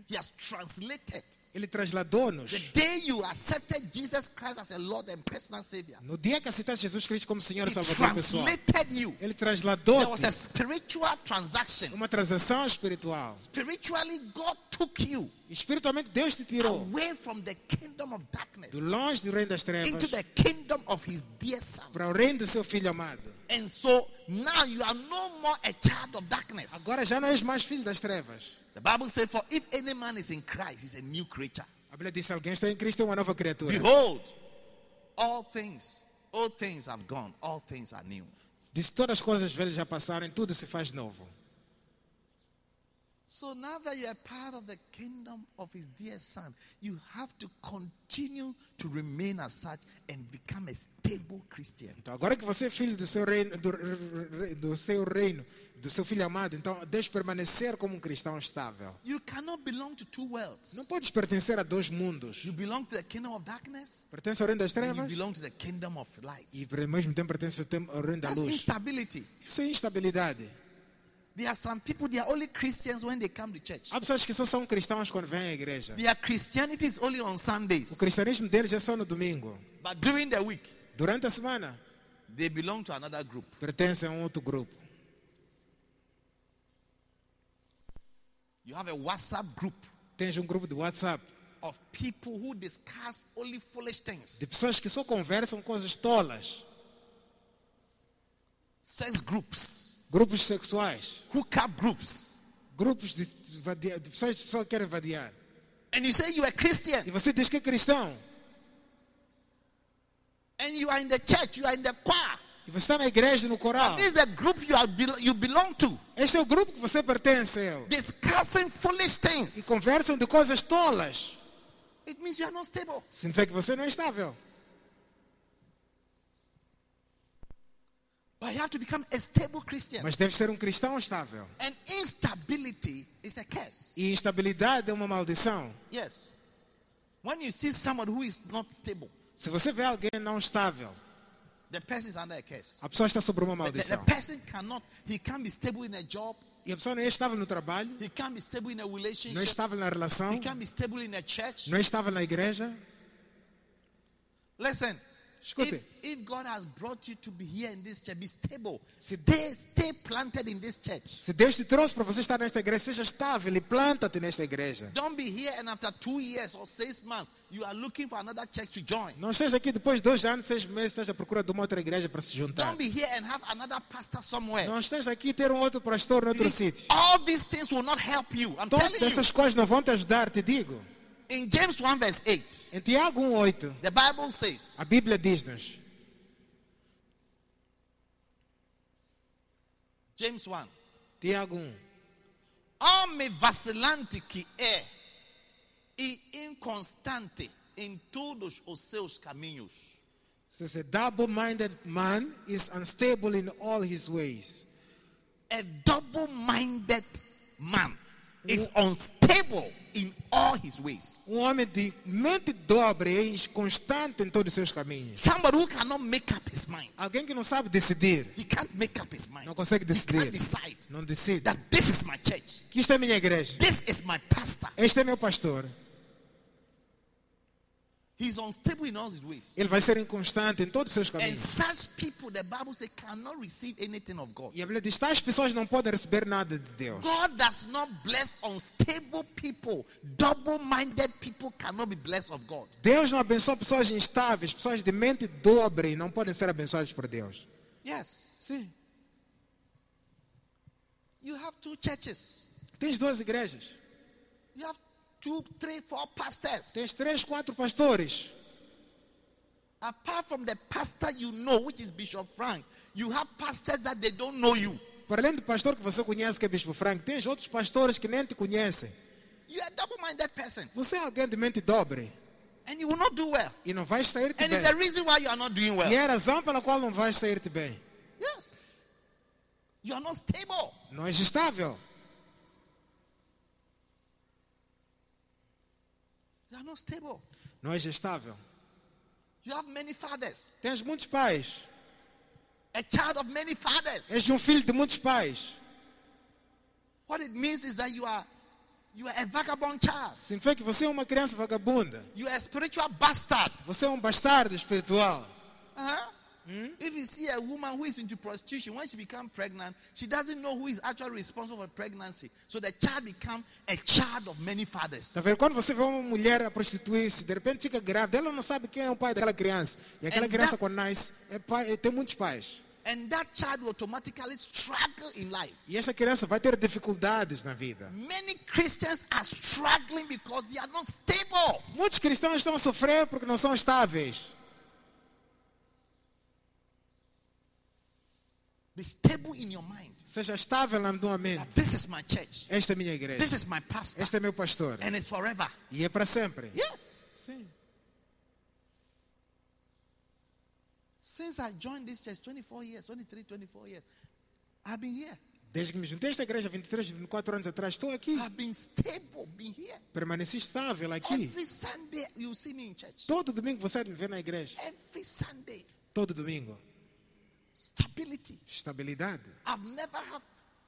He has translated. Ele trasladou-nos. The day you accepted Jesus Christ as a Lord and personal Savior, No dia que aceitaste Jesus Cristo como Senhor e Salvador pessoal, translated you. Ele There trasladou was a spiritual transaction. uma transação espiritual. Spiritually, God took you Espiritualmente, Deus te tirou away from the kingdom of darkness do longe do reino das trevas into the kingdom of His dear Son. para o reino do seu filho amado. And so now you are no more a child of darkness. Agora já não és mais filho das trevas. The Bible says, For if any man is in Christ, he's a new creature. A Bíblia diz: alguém está em Cristo é uma nova criatura. Behold, all things, all things have gone, all things are new. Diz: todas as coisas velhas já passaram, tudo se faz novo. So now that you are part of the kingdom of his dear son, you have to continue to remain as such and become a stable Christian. Então, agora que você é filho do seu reino, do, do seu reino, do seu filho amado, então deixe permanecer como um cristão estável. You cannot belong to two worlds. Não podes pertencer a dois mundos. You belong to the kingdom of darkness Pertence ao reino das and you trevas belong to the kingdom of light. e ao mesmo tempo pertence ao reino da That's luz. instability. Isso é instabilidade. There are some people, they are only Christians when they come to church. Há pessoas que só são cristãos quando vêm à igreja. Their Christianity is only on O Sundays. cristianismo deles é só no domingo. But during the week, Durante a semana, they belong to another group. pertencem a um outro grupo. You have a WhatsApp group Tens um grupo de WhatsApp of people who discuss only foolish things. de pessoas que só conversam coisas tolas. Sex groups, Grupos sexuais. hookup groups. Grupos de, vadia- de pessoas que só querem vadiar. And you say you are Christian E você diz que é cristão. and you are in the church, you are in the choir. E você está na igreja, no coral. This is the group you, are, you belong to, Este é o grupo que você pertence. discussing foolish E things. conversam de coisas tolas. It means you are not stable. Significa que você não é estável. But you have to become a stable Christian. Mas deve ser um cristão estável. And instability is a curse. E instabilidade é uma maldição. Yes. When you see someone who is not stable, Se você vê alguém não estável, the person is under a curse. a pessoa está sobre uma The, the- the maldição. person cannot, he can't be stable in a job. E a pessoa não é estável no trabalho, He can't be stable in a não é relationship. estável na relação, He can't be stable in a church. não é estável na igreja. Listen. Escute. If, if God has brought you to be here in this church, be stable. Stay, stay planted in this church. Se Deus te trouxe para você estar nesta igreja, seja estável e planta-te nesta igreja. Don't be here and after two years or six months, you are looking for another church to join. Não esteja aqui depois de dois anos, seis meses, esteja à procura de uma outra igreja para se juntar. Don't be here and have another pastor somewhere. Não esteja aqui ter um outro pastor em outro sítio. all these things will not help you. I'm Todas telling you. essas coisas não vão te ajudar, te digo. In James 1 verse 8, Em Tiago 1,8, the Bible says, a Bíblia diz-nos: James 1, Tiago 1. homem vacilante que é e inconstante em todos os seus caminhos. Says a double-minded man is unstable in all his ways. A double-minded man is unstable in all his ways. Um homem de mente dobre é inconstante em todos os seus caminhos. Somebody who cannot make up his mind. Alguém que não sabe decidir, He can't make up his mind. não consegue He can't decidir, decide não decide. that this is my church. Que isto é minha igreja, This is my pastor. este é meu pastor. He's unstable in all his ways. Ele vai ser inconstante em todos os seus And caminhos. such people, the Bible says, cannot receive anything of God. E a Bíblia diz: tais pessoas não podem receber nada de Deus. God does not bless unstable people. Double-minded people cannot be blessed of God. Deus não abençoa pessoas instáveis, pessoas de mente dobre e não podem ser abençoadas por Deus. Yes. Sim. You have two churches. Tens duas igrejas, You have two, three, four pastors. tens três, quatro pastores. Apart from the pastor you know, which is Bishop Frank, you have pastors that they don't know you. Para além do pastor que você conhece, que é Bispo Franco, tens outros pastores que nem te conhecem. You are a double-minded person, Você é alguém de mente dobre and you will not do well. e não vais sair-te And it's the bem. reason why you are not doing well. E é a razão pela qual não vais sair-te bem. Yes. You are not stable. Não és estável. You are not stable. Não és estável. You have many fathers. Tens muitos pais. A child of many fathers. És um filho de muitos pais. What it means is that you are you are a vagabond child. Significa que você é uma criança vagabunda. You are a spiritual bastard. Você é um bastardo espiritual. Uh-huh. If you see a woman who is into prostitution, when she becomes pregnant, she doesn't know who is actually responsible for pregnancy. So the child becomes a child of many fathers. Tá vendo? Quando você vê uma mulher a prostituir-se, de repente fica grávida, ela não sabe quem é o pai daquela criança. E aquela And criança, that- quando nasce, é pai, é- tem muitos pais. And that child will automatically struggle in life. E essa criança vai ter dificuldades na vida. Many Christians are struggling because they are not stable. Muitos cristãos estão a sofrer porque não são estáveis. Be stable in your mind. Seja estável na tua mente. This is my church. Esta é minha igreja. This is my pastor. Este é meu pastor. And it's forever. E é para sempre. Yes. Sim. Since I joined this church 24 years, 23, 24 years, I've been here. Desde que me juntei a esta igreja 23, 24 anos atrás, estou aqui. I've been stable, been here. Permaneci estável aqui. Every Sunday you see me in church. Todo domingo você me vê na igreja. Every Sunday. Todo domingo. Stability. Estabilidade. I've never had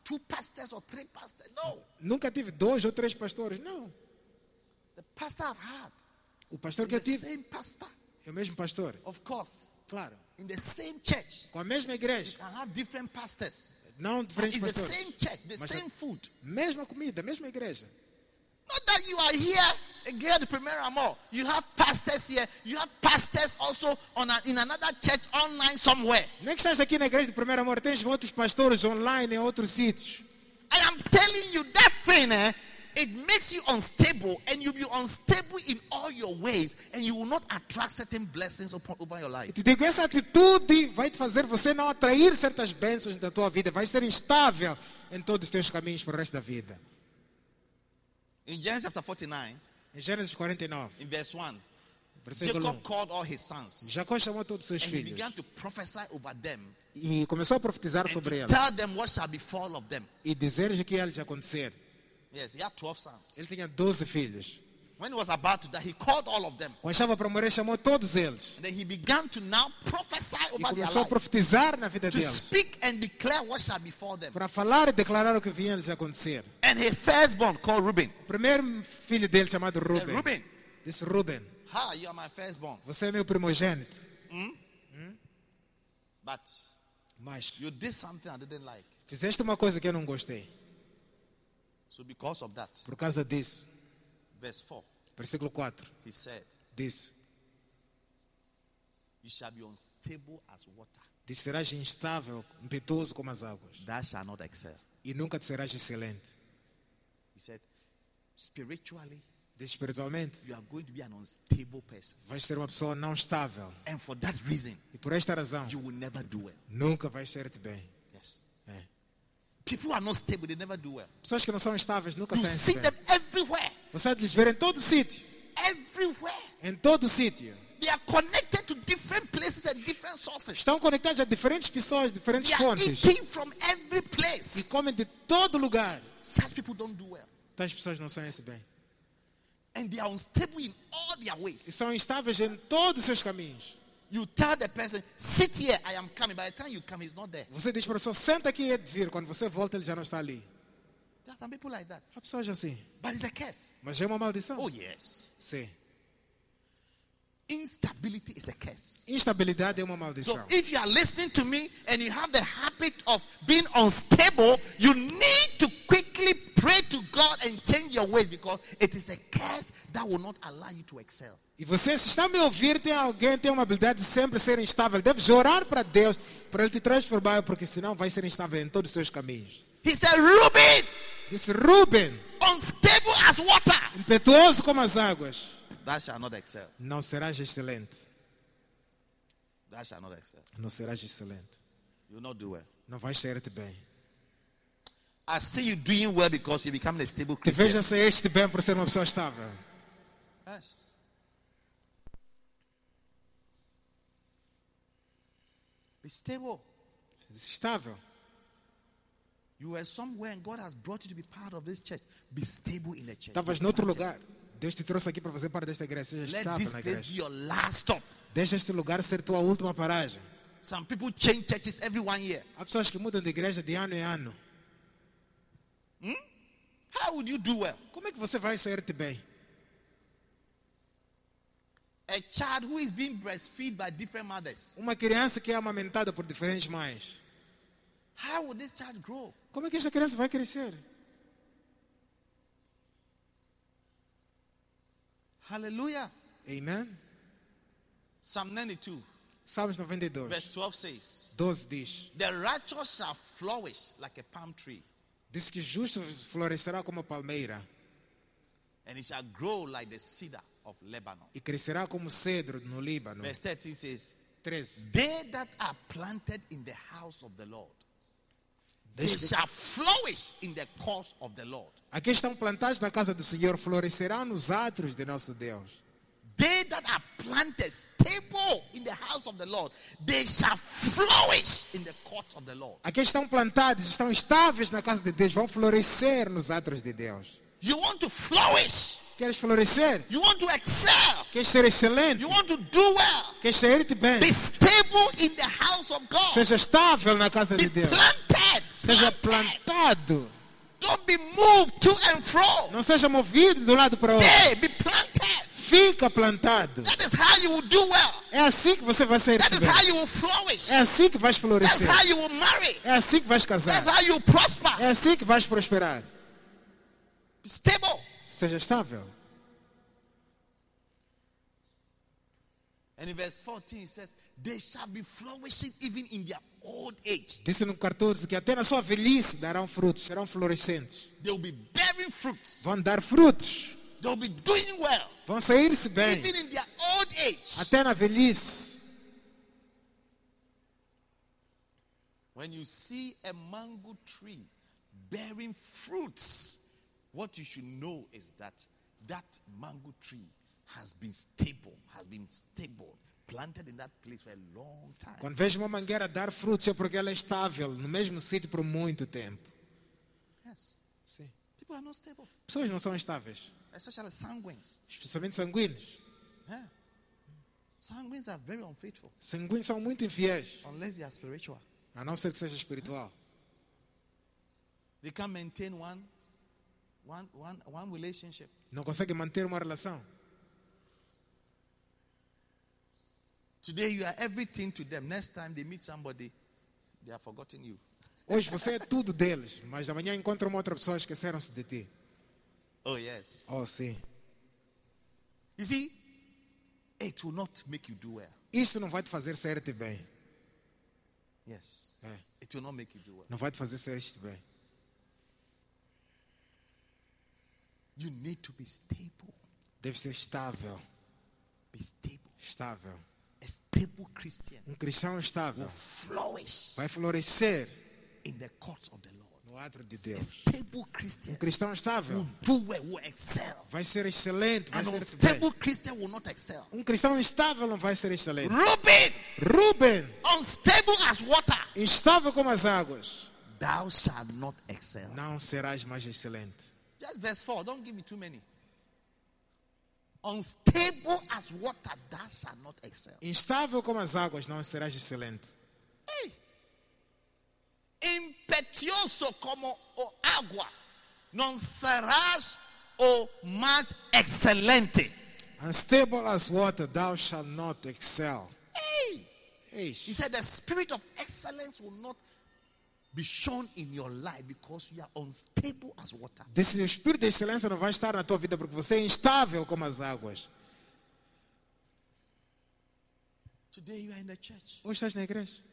two pastors or three pastors. No. Nunca tive dois ou três pastores. Não. The pastor I've had, O pastor que eu tive same pastor. é o mesmo pastor. Of course, Claro. in the same church, Com a mesma igreja. can have different pastors. Não diferentes it's the pastores. same church, the Mas same a food. mesma comida, mesma igreja. Not that you are here again the Premier Amor. You have pastors here. You have pastors also on a, in another church online somewhere. Nem que estás aqui na igreja de primeiro amor, tens outros pastores online em outros sítios. I am telling you that thing, eh? It makes you unstable, and you'll be unstable in all your ways, and you will not attract certain blessings upon, over your life. te digo, essa atitude vai te fazer você não atrair certas bênçãos da tua vida. Vai ser instável em todos os teus caminhos para o resto da vida. In Genesis chapter 49, Em Gênesis 49, in verse 1, versículo Jacob 1. called all his sons, Jacó chamou todos os seus and he filhos began to prophesy over them, e começou a profetizar and sobre eles tell them what shall befall of them. e dizer-lhes o que lhes acontecer. Yes, he had 12 sons. Ele tinha 12 filhos. When he was about to die, he called all of them. Quando estava para morrer, chamou todos eles. And then he began to now prophesy over their começou a profetizar na vida To deles. speak and declare what shall befall them. Para falar e declarar o que vinha lhes acontecer. And his firstborn, called Reuben, O primeiro filho dele, chamado said, Ruben, Reuben, disse: Ruben, ha, you are my firstborn. você é meu primogênito. But Mas you did something I didn't like. fizeste uma coisa que eu não gostei. So because of that, Por causa disso, verse 4, versículo 4, he said, disse: You shall be unstable as water. Disse: serás instável, impetuoso como as águas, Thou shalt not excel. e nunca te serás excelente. He said, Spiritually, Diz espiritualmente, you are going to be an unstable person. vais ser uma pessoa não estável. And for that reason, E por esta razão, you will never do well. nunca vais ser-te bem. Yes. É. People are not stable, they never do well. Pessoas que não são estáveis nunca You saem see bem. them everywhere. Você lhes ver em todo sítio. Everywhere. Em todo sítio. They are connected to different places and different sources. Estão conectados a diferentes pessoas, diferentes They are fontes. eating from every E place. comem de todo lugar. Such people don't do well. Tais pessoas não saem bem. And they are unstable in all their E ways. são instáveis em todos os seus caminhos. You tell the person, sit here, I am coming. By the time you come, he's not there. Você diz para a pessoa, senta aqui e é vir. Quando você volta, ele já não está ali. There are some people like that. Há pessoas assim. But it's a curse. Mas é uma maldição. Oh, yes. Sim. Instability is a curse. Instabilidade é uma So if you are listening to me and you have the habit of being unstable, you need to quickly pray to God and change your ways because it is a curse that will not allow you to excel. E você, se está me ouvir, tem alguém tem uma habilidade de sempre ser instável. Deve orar para Deus para Ele te transformar, porque senão vai ser instável em todos os seus caminhos. He said, Reuben, Disse Ruben, unstable as water, impetuoso como as águas, thou shalt not excel. não serás excelente. Thou shalt not excel. Não serás excelente. You will not do well. Não vais ser-te bem. I see you doing well because you become a stable Te Christian. veja sair-te bem por ser uma pessoa estável. Yes. Be stable. Estável. You were somewhere and God has brought you to be part of this church. Be stable in the church. Estavas noutro lugar. Deus te trouxe aqui para fazer parte desta igreja. Let estável this na place be igreja. your last stop. Deixa este lugar ser tua última paragem. Some people change churches every one year. Há pessoas que mudam de igreja de ano em ano. How would you do well? Como é que você vai sair-te bem? A child who is being breastfed by different mothers. Uma criança que é amamentada por diferentes mães. How would this child grow? Como é que esta criança vai crescer? Hallelujah. Amen? Psalm 92, Salmos 92, verse 12 says, 12 diz: The righteous shall flourish like a palm tree, Diz que justo florescerá como a palmeira and it shall grow like the cedar of Lebanon. e crescerá como cedro no Líbano. Verse 13 says, 13. They that are planted in the house of the Lord, they shall flourish in the cause of the Lord. Aqui estão plantados na casa do Senhor, florescerão nos átrios de nosso Deus. They that are planted stable in the house of the Lord, they shall flourish in the courts of the Lord. Aqui estão plantados, estão estáveis na casa de Deus, vão florescer nos átrios de Deus. You want to flourish, Queres florescer? you want to excel, Queres ser excelente? you want to do well. Queres sair-te bem? Be stable in the house of God. Seja estável na casa Be de Deus. planted. Seja plantado. Don't be moved to and fro. Não seja movido de um lado para o outro. Stay, be planted. Fica plantado. That is how you will do well. É assim que você vai sair That is how you will flourish. É assim que vais That's florescer. how you will marry. É assim que vais casar. That's how you will prosper. É assim que vais prosperar. Stable. Seja estável. And in verse 14 it says, They shall be flourishing even in their old age. Disse no 14 que até na sua velhice darão frutos, serão florescentes. They will be bearing fruits. Vão dar frutos. They will be doing well. Vão sair-se bem. Even in their old age. Até na velhice. When you see a mango tree bearing fruits, what you should know is that that mango tree has been stable, has been stable, planted in that place for a long time. Quando vejo uma mangueira dar frutos é porque ela é estável no mesmo sítio por muito tempo. Yes. Sim. People are not stable, Pessoas não são estáveis, especially sanguines. especialmente sanguíneos. Yeah. Sanguines are very unfaithful Sanguíneos são muito infiéis, unless they are spiritual. a não ser que seja espiritual. They can't maintain one, one, one, one relationship. Não conseguem manter uma relação. Today you are everything to them. Next time they meet somebody, they have forgotten you. Hoje você é tudo deles, mas amanhã encontram uma outra pessoa e esqueceram-se de ti. Oh, yes. Oh, sim. You see, it will not make you do well. Isto não vai te fazer sair-te bem. Yes. É, It will not make you do well. não vai te fazer sair-te bem. You need to be stable. Deve ser estável. Be stable. Estável. A stable Christian Um cristão estável will flourish vai florescer in the courts of the Lord. no ato de A Deus. stable Um Christian cristão estável will do well, will excel. vai ser excelente, vai ser bem. unstable Christian will not excel. Um cristão instável não vai ser excelente. Reuben, Ruben, unstable as water, instável como as águas, thou shalt not excel. não serás mais excelente. Just verse 4. Don't give me too many. Unstable as water, thou shalt not excel. Instável como as águas, não serás excelente. Hey. Impetuoso como o agua, non serás o más excelente. Unstable as water, thou shalt not excel. Hey. He said the spirit of excellence will not be shown in your life because you are unstable as water. Disse, o espírito de excelência não vai estar na tua vida porque você é instável como as águas. Today you are in the church. Hoje estás na igreja,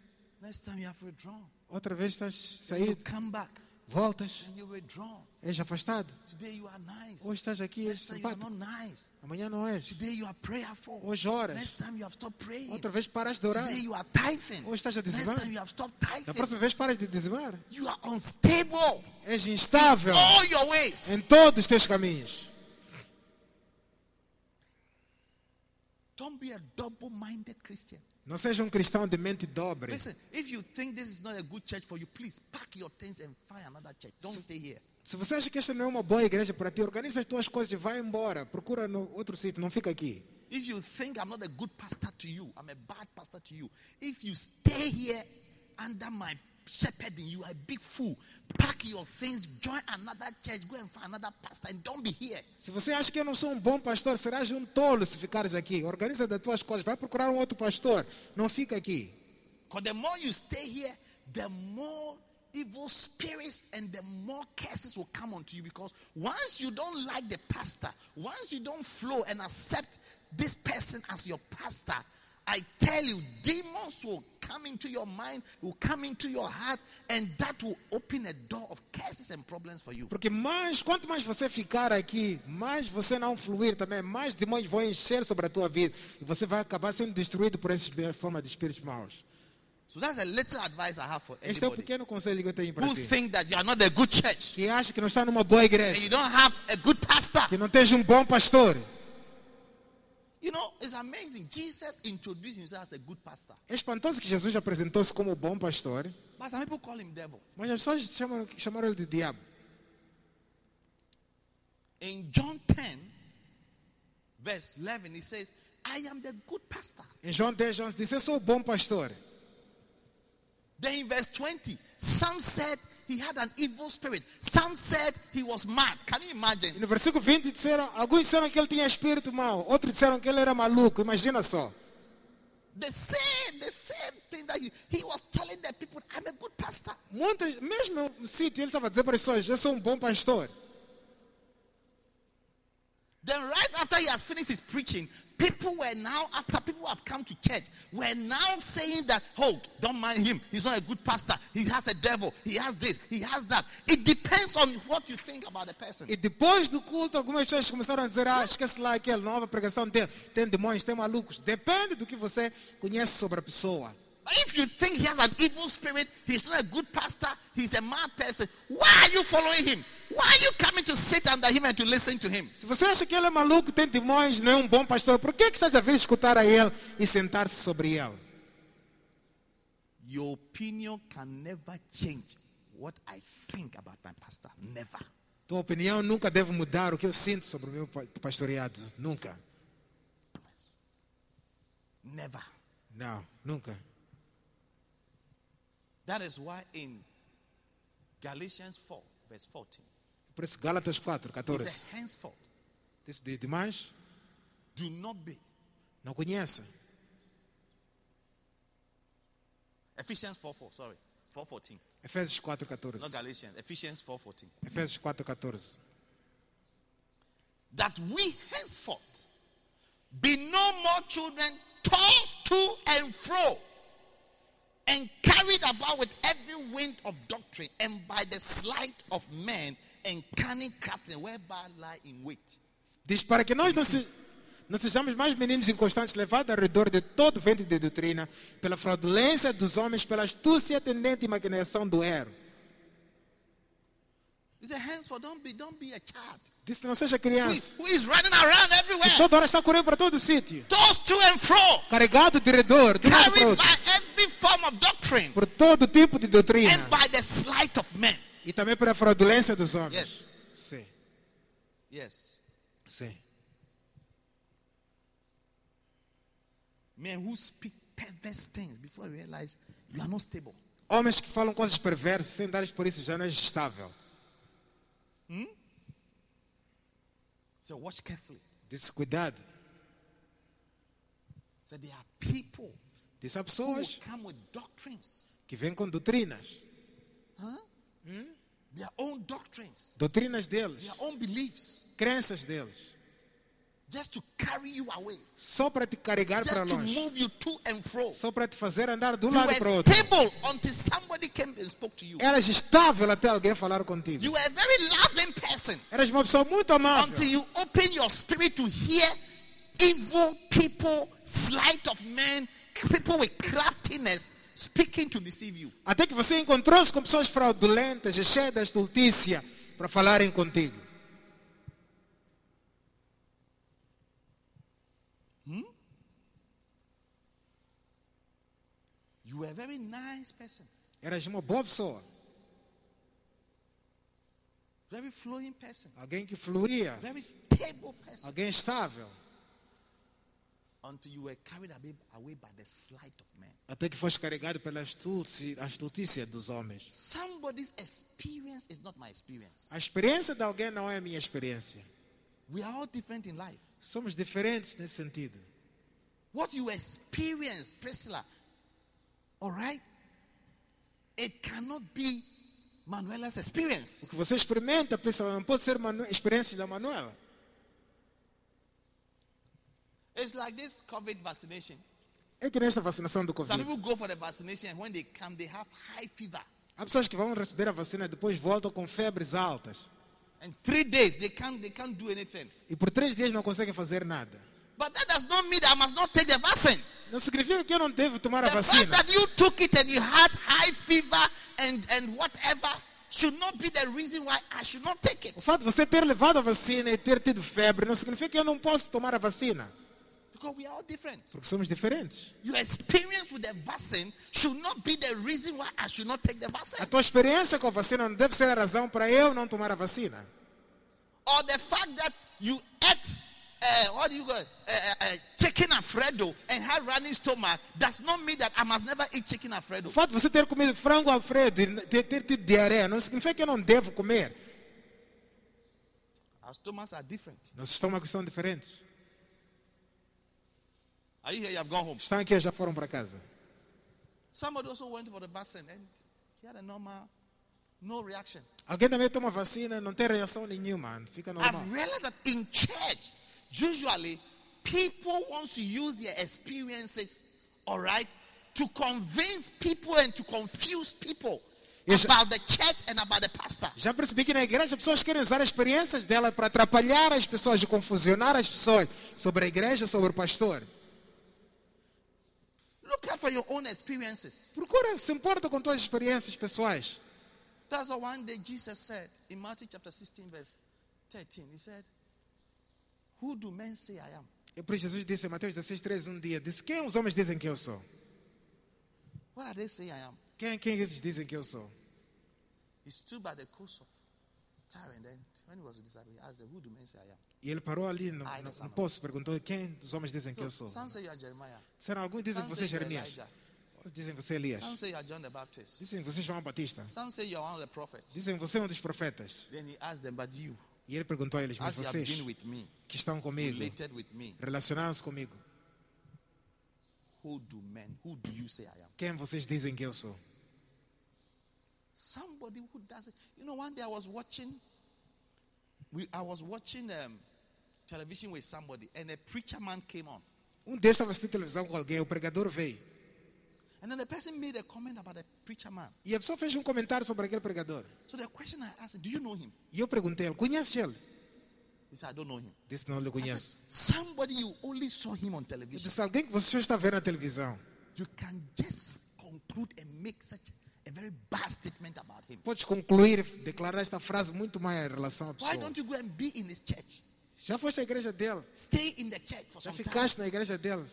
Next time you have withdrawn. outra vez estás saído, come back voltas, és afastado. Hoje estás aqui, és simpático. Amanhã não és. Hoje oras. Outra vez paras de orar. Hoje estás a dizimar. Da próxima vez paras de dizimar. You are unstable. És instável em todos os teus caminhos. Don't be a double-minded Christian. Não seja um cristão de mente dobre. Listen, if you think this is not a good church for you, please pack your things and find another church. Don't stay here. Se você acha que esta não é uma boa igreja para ti, organiza as tuas coisas e vai embora. Procura no outro sítio, não fica aqui. If you think I'm not a good pastor to you, I'm a bad pastor to you. If you stay here under my shepherding, you are a big fool. Pack your things, join another church, go and find another pastor, and don't be here. Se você acha que eu não sou um bom pastor, serás um tolo se ficares aqui. Organiza as tuas coisas, vai procurar um outro pastor. Não fica aqui. Because the more you stay here, the more evil spirits and the more curses will come onto you. Because once you don't like the pastor, once you don't flow and accept this person as your pastor, I tell you, demons will come into your mind, will come into your heart, and that will open a door of curses and problems for you. Porque mais, quanto mais você ficar aqui, mais você não fluir também, mais demônios vão encher sobre a tua vida. E você vai acabar sendo destruído por essas formas de espíritos maus. So that's a little advice I have for Este é anybody pequeno conselho que eu tenho para who ti. think that you are not a good church Que acha que não está numa boa and igreja, you don't have a good pastor. que não tens um bom pastor. You know, it's amazing. Jesus introduced himself as a good pastor. É espantoso que Jesus apresentou-se como bom pastor, But some people call him devil. mas as pessoas chamam, chamaram ele de diabo. In John 10, verse 11, he says, I am the good pastor. Em João 10, 11 diz, eu sou o bom pastor. Then in verse 20, some said he had an evil spirit. Some said he was mad. Can you imagine? no versículo 20 disseram, alguns disseram que ele tinha espírito mau, outros disseram que ele era maluco, imagina só. The same, the same thing that you, he was telling the people, I'm a good pastor. Muitas, mesmo sítio, ele estava dizendo para as pessoas, eu sou um bom pastor. Then, right after he has finished his preaching, people were now, after people have come to church, were now saying that, don't mind him. He's not a good pastor. He has a devil. He has this. He has that. It depends on what you think about the person. E depois do culto, algumas pessoas começaram a dizer, ah, esquece lá aquele, nova pregação dele, tem demônios, tem malucos. Depende do que você conhece sobre a pessoa. If you think he has an evil spirit, he's not a good pastor, he's a mad person, why are you following him? Why are you coming to sit under him and to listen to him? Se você acha que ele é maluco, tem demônios, não é um bom pastor, por que, que estás a vir escutar a ele e sentar-se sobre ele? Your opinion can never change what I think about my pastor. Never. Tua opinião nunca deve mudar o que eu sinto sobre o meu pa- pastoreado. Nunca. Never. Não, nunca. That is why in Galatians 4, verse 14, Por isso, Gálatas 4, he 14. says, Henceforth, Diz de demais, do not be. não conheça. Ephesians 4, 4, sorry, 4, 14. Efésios 4, 14. Not Galatians, Ephesians 4, 14. Efésios 4, 14. That we henceforth be no more children tossed to and fro and carried about with every wind of doctrine and by the sleight of men and cunning crafting whereby lie in wait. Diz para que nós não, se, não sejamos mais meninos inconstantes, levados ao redor de todo vento de doutrina, pela fraudulência dos homens, pela astúcia tendente e maquinação do erro. Disse não seja criança. who is running around Que everywhere, toda hora está correndo para todo sítio. tossed to and fro, Carregado de redor, de um para outro, of doctrine por todo tipo de doutrina. and by the sleight of men. E também pela fraudulência dos homens. Yes, Sim, yes. sim. Men who speak perverse things before you realize you are not stable. Homens que falam coisas perversas sem dar por isso já não é estável. So watch carefully. Cuidado. So there are people Há will pessoas come with doctrines, que vêm com doutrinas. their own doctrines, Doutrinas deles, their own beliefs, crenças deles. just to carry you away, Só para te carregar para just to longe. move you to and fro. Só para te fazer andar de um You lado para o outro. stable until somebody came and spoke to you. Eras estável até alguém falar contigo. You were a very loving person Eras uma pessoa muito amável. until you open your spirit to hear evil people, sleight of men, people with craftiness speaking to deceive you. Até que você encontrou-se com pessoas fraudulentas e cheias de estultícia para falarem contigo. You were a very nice person, Eras uma boa pessoa. very flowing person, Alguém que fluía. very stable person Alguém estável. until you were carried away, away by the sleight of men. Até que foste carregado pela astúcia, dos homens. Somebody's experience is not my experience. A experiência de alguém não é a minha experiência. We are all different in life. Somos diferentes nesse sentido. What you experience, Priscilla, all right, it cannot be Manuela's experience. O que você experimenta, pessoal, não pode ser experiência da Manuela. It's like this COVID vaccination. É que nesta vacinação do Some Covid, people go for the vaccination and when they come, they have high fever. há pessoas que vão receber a vacina e depois voltam com febres altas. And three days they can't they can't do anything. E por três dias não conseguem fazer nada. But that does not mean that I must not take the vaccine. Não significa que eu não devo tomar a The fact vacina. that you took it and you had high fever and, and whatever should not be the reason why I should not take it. O fato de você ter levado a vacina e ter tido febre não significa que eu não posso tomar a vacina. Because we are all different. Porque somos diferentes. Your experience with the vaccine should not be the reason why I should not take the vaccine. A tua experiência com a vacina não deve ser a razão para eu não tomar a vacina. Or the fact that you ate uh, what do you call? Uh, uh, uh, chicken alfredo and had running stomach does not mean that I must never eat chicken alfredo. O fato de você ter comido frango alfredo e ter, ter tido diarreia não significa que eu não devo comer. Our stomachs are different. Nossos estômagos são diferentes. Are you here? You have gone home. Estão aqui já foram para casa. Somebody also went for the vaccine and he had a normal, no reaction. Alguém também toma vacina não tem reação nenhuma. Fica normal. I've realized that in church, usually people want to use their experiences, all right, to convince people and to confuse people about the church and about the pastor. Já percebi que na igreja as pessoas querem usar as experiências dela para atrapalhar as pessoas e confusionar as pessoas sobre a igreja, sobre o pastor. Look out for your own experiences. Procura, se importa com tuas experiências pessoais. That's why one day Jesus said in Matthew chapter 16, verse 13, He said, Who do men say I am? E por isso Jesus disse em Mateus 16, 3, um dia, disse, quem os homens dizem que eu sou? What are they saying I am? Quem, quem eles dizem que eu sou? He stood by the coast of Tyre and then When he was a disciple, he asked them, Who do men say I am? E ele parou ali no, Ai, no, dessa no poço, perguntou quem dos homens dizem que eu sou. Some say you are Jeremiah. Disseram, alguns dizem que Some você é say you are Jeremias. Dizem que você é Elias. Some say you are John the Baptist. Dizem que você é João Batista. Some say you are one of the prophets. Dizem que você é um dos profetas. Then he asked them, But you, E ele perguntou a eles, mas vocês been with me, que estão comigo, related with me, relacionaram-se comigo, who do men, who do you say I am? quem vocês dizem que eu sou? Somebody who doesn't. You know, one day I was watching, we, I was watching um, television with somebody, and a preacher man came on. Um deles estava assistindo televisão com alguém, o pregador veio. And then the person made a comment about the preacher man. E a pessoa fez um comentário sobre aquele pregador. So the question I asked, Do you know him? E eu perguntei ele, conhece ele? He said, I don't know him. Disse, não lhe I said, conheço. Somebody you only saw him on Eu television. disse, alguém que você só está vendo na televisão. You can just conclude and make such a very bad statement about him. Podes concluir, declarar esta frase muito mais em relação à Why pessoa. don't you go and be in his church? Já foste à igreja dele? Stay in the church for Já some time. ficaste na igreja dele?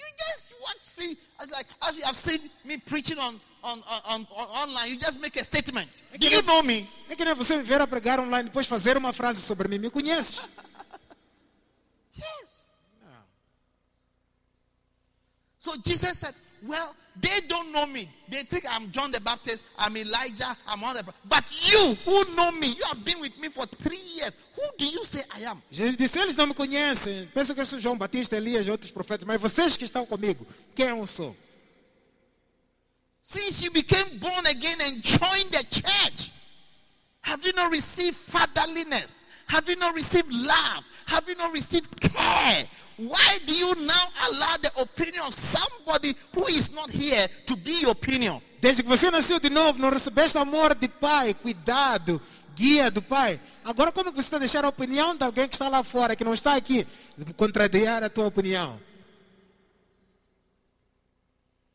You just watch, see, as like as you have seen me preaching on on, on, on, on online, you just make a statement. Do you know me? É que nem você me ver a pregar online depois fazer uma frase sobre mim. Me conheces? So Jesus said, Well, they don't know me. They think I'm John the Baptist, I'm Elijah, I'm all the but you who know me, you have been with me for three years. Who do you say I am? Jesus disse, eles não me conhecem. Pensam que eu sou João Batista, Elias e outros profetas. Mas vocês que estão comigo, quem eu sou? Since you became born again and joined the church, have you not received fatherliness? Have you not received love? Have you not received care? Why do you now allow the opinion of somebody who is not here to be your opinion? Desde que você nasceu de novo, não recebeste amor de pai, cuidado, guia do pai. Agora como você está a deixar a opinião de alguém que está lá fora, que não está aqui, contrariar a tua opinião?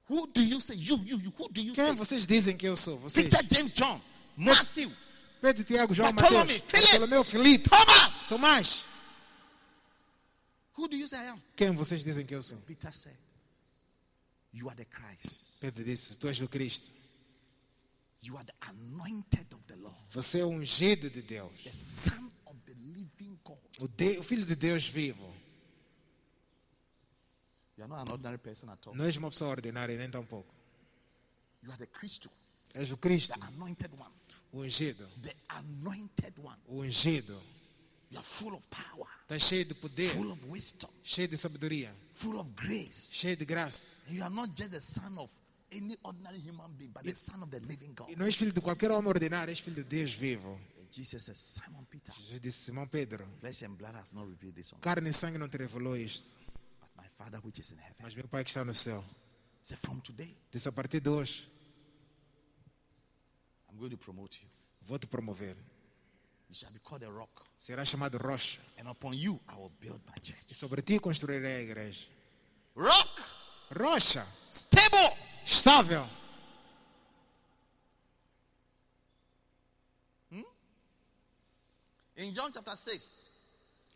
Who do you say? You, you, you. Who do you Quem say? vocês dizem que eu sou? Vocês? Peter, James, John, Matthew, Pedro, Tiago, João, Bartolomeu, Mateus, Filipe. Bartolomeu, Filipe, Thomas. Tomás. Who do you say I am? Quem vocês dizem que eu sou? Peter said, You are the Christ. Pedro disse, tu és o Cristo. You are the anointed of the Lord, Você é o ungido de Deus. the Son of the living God. O, de- o Filho de Deus vivo. You are not an ordinary person at all. Não és uma pessoa ordinária, nem tão pouco. You are the Christ, És o Cristo, the anointed one, o ungido. the anointed one. O ungido. Está cheio de poder, full of wisdom, cheio de sabedoria, full of grace. cheio de graça. You are not just the son of any ordinary human being, but the son of the living God. E não és filho de qualquer homem ordinário, és filho de Deus vivo. Jesus says, Simon Peter, Jesus disse, Simão Pedro, flesh and blood has not revealed this carne e sangue não te revelou isto, but my Father which is in heaven. mas meu Pai que está no céu. Say, from today, Disse, a partir de hoje, I'm going to promote you. vou te promover. You shall be called a rock, Será chamado rocha. and upon you I will build my church. E sobre ti construirei a igreja. Rock, Rocha, stable. estável. In John chapter 6,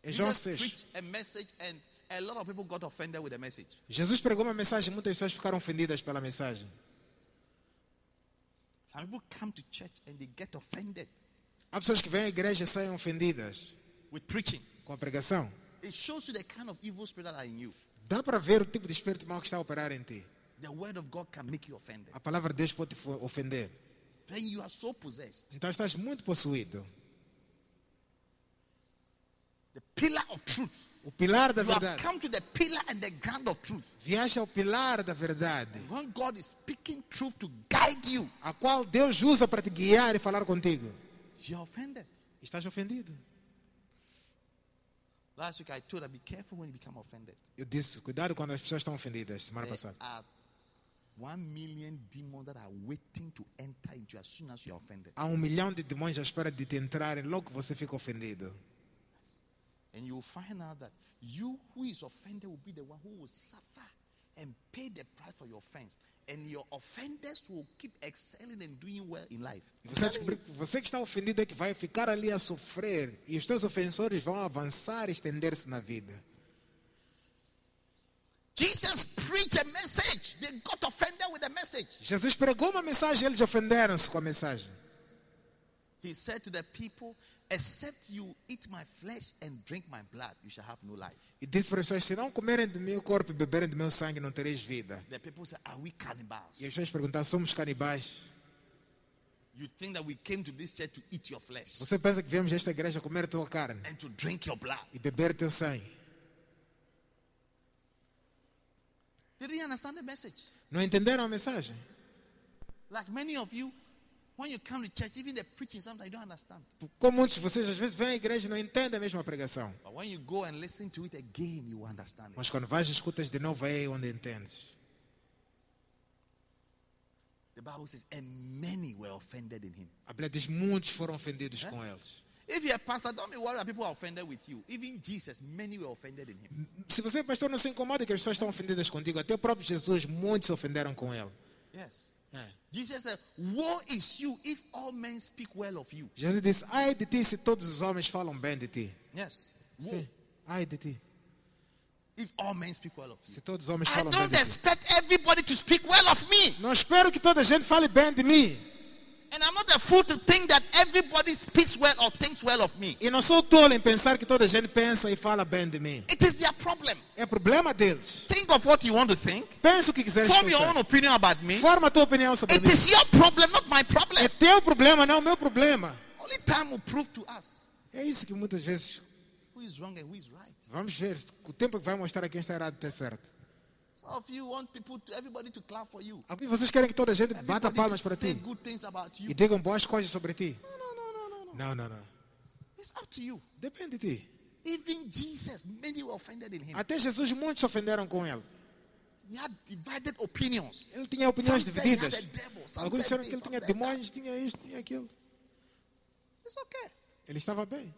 Em João Jesus 6. preached a message, and a lot of people got offended with the message. Jesus pregou uma mensagem, muitas pessoas ficaram ofendidas pela mensagem. Some people come to church and they get offended Há pessoas que vêm à igreja e saem ofendidas with preaching. com a pregação. It shows you the kind of evil spirit that are in you. Dá para ver o tipo de espírito mau que está a operar em ti. The word of God can make you offended. A palavra de Deus pode te ofender. Then you are so possessed. Então estás muito possuído. The pillar of truth. O pilar da You verdade. come to the pillar and the ground of truth. Viaja ao pilar da verdade, When God is speaking truth to guide you, a qual Deus usa para te guiar e falar contigo. You offended. Estás ofendido. Last week I told her, be careful when you become offended. Eu disse, cuidado quando as pessoas estão ofendidas, semana There passada. are one million demons that are waiting to enter into you as soon as you are offended. Há um milhão de demônios à espera de te entrarem logo que você fica ofendido. And you will find out that you who is offended will be the one who will suffer and pay the price for your offense. And your offenders will keep excelling and doing well in life. Você você que está ofendido é que vai ficar ali a sofrer. E os teus ofensores vão avançar e estender-se na vida. Jesus preached a message. They got offended with the message. Jesus pregou uma mensagem eles ofenderam-se com a mensagem. He said to the people, Except you eat my flesh and drink my blood, you shall have no life. E disse para as pessoas: se não comerem do meu corpo e beberem do meu sangue, não tereis vida. The people said, Are we cannibals? E as pessoas perguntaram: somos canibais? You think that we came to this church to eat your flesh Você pensa que viemos a esta igreja comer a tua carne and to drink your blood? e beber teu sangue? They didn't understand the message. Não entenderam a mensagem? Like many of you, Como muitos de vocês às vezes vêm à igreja e não entendem a mesma pregação. But when you go and listen to it again, you will understand it. Mas quando vais e escutas de novo, é onde entendes. The Bible says, and many were offended in him. A Bíblia diz: muitos foram ofendidos com eles. If you're a pastor, don't be worried that people are offended with you. Even Jesus, many were offended in him. Se você é pastor, não se incomoda que as pessoas estão ofendidas contigo. Até o próprio Jesus, muitos se ofenderam com ele. Yes. É. Jesus said, Woe is you if all men speak well of you. Jesus disse: ai de ti se todos os homens falam bem de ti. Yes. Sim, ai de ti. if all men speak well of you. Se todos os homens I falam bem don't de ti. expect everybody to speak well of me. Não espero que toda a gente fale bem de mim. And I'm not a fool to think that everybody speaks well or thinks well of me. E não sou tolo em pensar que toda a gente pensa e fala bem de mim. It is problem. É problema deles. Think of what you want to think. Pensa o que quiseres Form your pensar. own opinion about me. Forma a tua opinião sobre It mim. is your problem, not my problem. É teu problema, não o meu problema. Only time will prove to us É isso que muitas vezes who is wrong and who is right. vamos ver. O tempo que vai mostrar a quem está errado e está certo. Some of you want people to everybody to clap for you. Alguns vocês querem que toda a gente bata Everybody palmas to para ti good things about you. e digam boas coisas sobre ti. No, no, no, no, no. Não, não, não. It's up to you. Depende de ti. Even Jesus, many were offended in him. Até Jesus, muitos se ofenderam com ele. He had divided opinions. Ele tinha opiniões Some divididas. devil, Alguns disseram que ele tinha demônios, tinha isto, tinha aquilo. It's okay. Ele estava bem.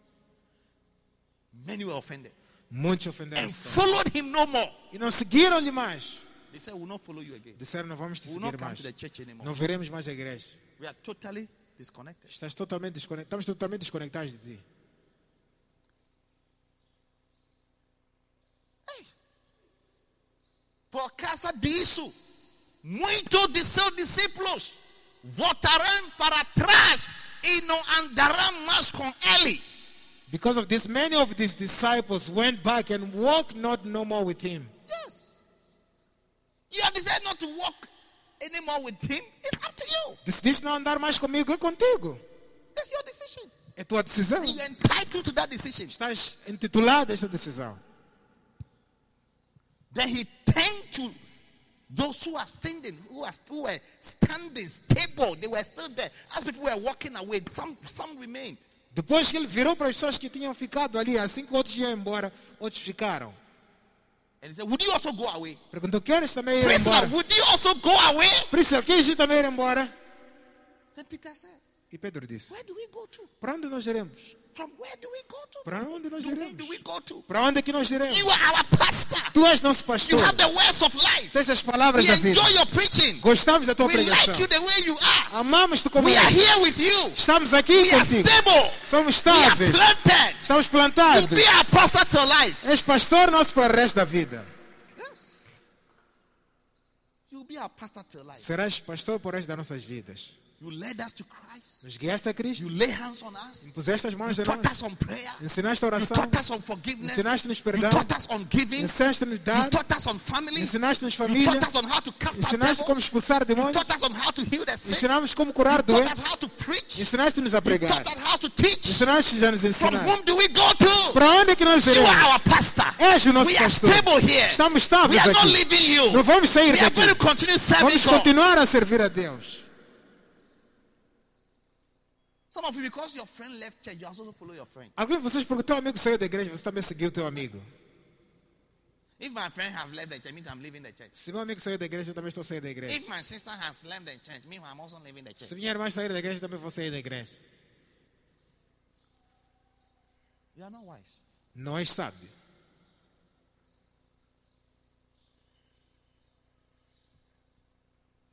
Many were offended Muitos se and followed him no more. E não seguiram-lhe mais. They said, We'll not follow you again. Disseram, não vamos te We will not seguir mais. to the church anymore. Não veremos mais a igreja. We are totally disconnected. Estás totalmente desconectado. Estamos totalmente desconectados de ti. Por causa disso, muitos de seus discípulos voltarão para trás e não andarão mais com ele. Because of this, many of these disciples went back and walked not no more with him. Yes. You have decided not to walk anymore with him. It's up to you. Decidiste não andar mais comigo, é contigo. It's your decision. É tua decisão. You're entitled to that decision. Estás intitulado a esta decisão. Then he turned to those who are standing, who, are, who were standing stable. They were still there. As people were walking away, some, some remained. Depois que ele virou para as pessoas que tinham ficado ali, assim que outros iam embora, outros ficaram. And he said, Would you also go away? Perguntou, queres também ir Priscilla, embora? would you also go away? Priscila, queres ir também ir embora? Then Peter said, E Pedro disse, Where do we go to? para onde nós iremos? From where do we go to? Para onde nós To iremos? do we go to? Para onde é que nós iremos? You are our pastor. Tu és nosso You pastor. have the words of life. Tens as palavras We da vida. enjoy your preaching. Gostamos da tua We pregação. like you the way you are. Amamos-te como We are here with you. Estamos aqui We are contigo. stable. Somos We are estáveis. planted. Estamos You plantados. be our pastor till life. És pastor nosso para o resto da vida. Yes. You'll be our pastor till life. Serás pastor por resto das nossas vidas. You led us to Christ. Nos guiaste a Cristo. You lay hands on us. Puseste as mãos You em taught nós. us on prayer. Ensinaste a You oração. taught us on forgiveness. Ensinaste-nos You perdão. taught us on giving. Ensinaste-nos You dar. taught us on family. You Ensinaste-nos família. taught us on how to cast Ensinaste como expulsar You demônios. taught us on how to heal the sick. Ensinamos como curar You taught us doentes. how to preach. You Ensinaste-nos a pregar. taught us how to teach. Ensinaste a nos From ensinar. whom do we go to? Para onde é que nós You iremos? are our pastor. És o nosso We are pastor. stable here. Estamos We estáveis are not aqui. leaving you. Não vamos sair We are daqui. going to continue serving Vamos continuar a servir a Deus. Some of you, because your friend left church, you also follow your friend. Alguns de vocês, porque teu amigo saiu da igreja, você também seguiu teu amigo. If my friend have left the church, means I'm leaving the church. Se meu amigo saiu da igreja, eu também estou saindo da igreja. If my sister has left the church, means I'm also leaving the Se church. minha irmã sair da igreja, eu também vou sair da igreja. You are not wise. Não és sábio.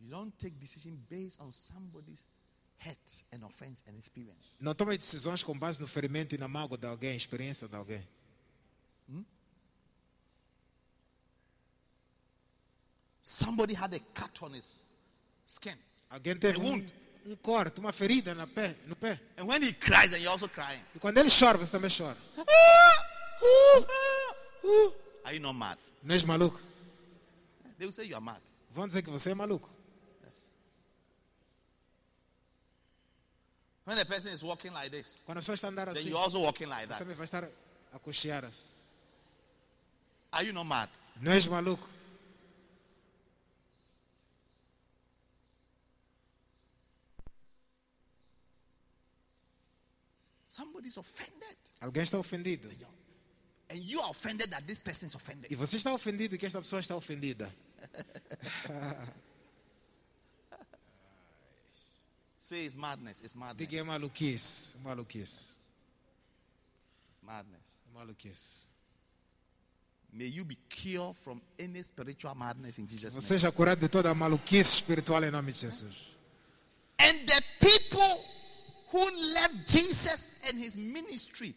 You don't take decision based on somebody's hurt and offense and experience. Não tomas decisões com base no ferimento e na mágoa de alguém, experiência de alguém. Somebody had a cut on his skin. Alguém teve A um, wound. um corte, uma ferida na pé, no pé. And when he cries, and you're also crying. E quando ele chora, você também chora. Are you not mad? Não és maluco? They will say you are mad. Vão dizer que você é maluco. When a person is walking like this, Quando a pessoa está a andar then assim, you're also walking like você that. também vai estar a cochear-se. Are you not mad? Não és maluco? Somebody's offended. Alguém está ofendido. And you are offended that this person is offended. E você está ofendido que esta pessoa está ofendida. Say it's madness. It's madness. Diga é maluquice. Maluquice. It's madness. Maluquice. May you be cured from any spiritual madness in Jesus' name. seja curado de toda a maluquice espiritual em nome de Jesus. And the people who left Jesus and his ministry,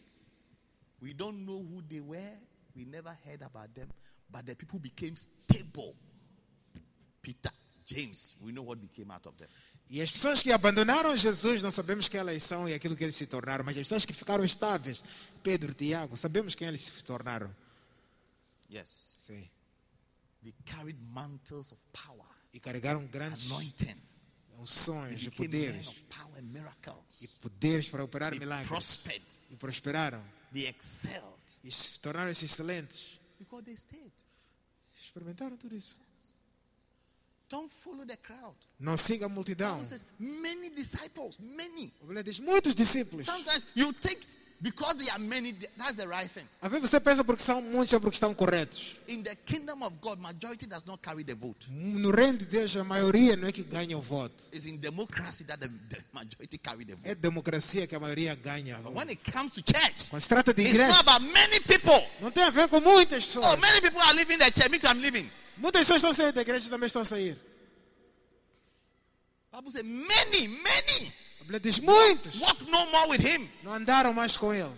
we don't know who they were. We never heard about them. But the people became stable. Peter, James, we know what became out of them. E as pessoas que abandonaram Jesus, não sabemos quem elas são e aquilo que eles se tornaram. Mas as pessoas que ficaram estáveis, Pedro, Tiago, sabemos quem eles se tornaram. Yes. Sim. They carried mantles of power, E carregaram grandes anointing. unções e men poderes. power and miracles. E poderes para operar They milagres. prospered. E prosperaram. They excelled E se tornaram-se excelentes. because they stayed. Experimentaram tudo isso. Don't follow the crowd. Não siga a multidão. Says, many disciples, many. A Bíblia diz muitos discípulos. Sometimes you think because there are many, that's the right thing. Às vezes você pensa porque são muitos ou porque estão corretos. In the kingdom of God, majority does not carry the vote. No reino de Deus, a maioria não é que ganha o voto. It's in democracy that the, the majority carry the vote. É democracia que a maioria ganha. But when it comes to church, Quando se trata de it's igreja, not about many people. não tem a ver com muitas Oh, pessoas. many people are leaving the church. Me too, I'm leaving. Muitas pessoas estão saindo da igreja também estão a sair. Bible says many, many A Bíblia diz muitos walk no more with him. não andaram mais com ele.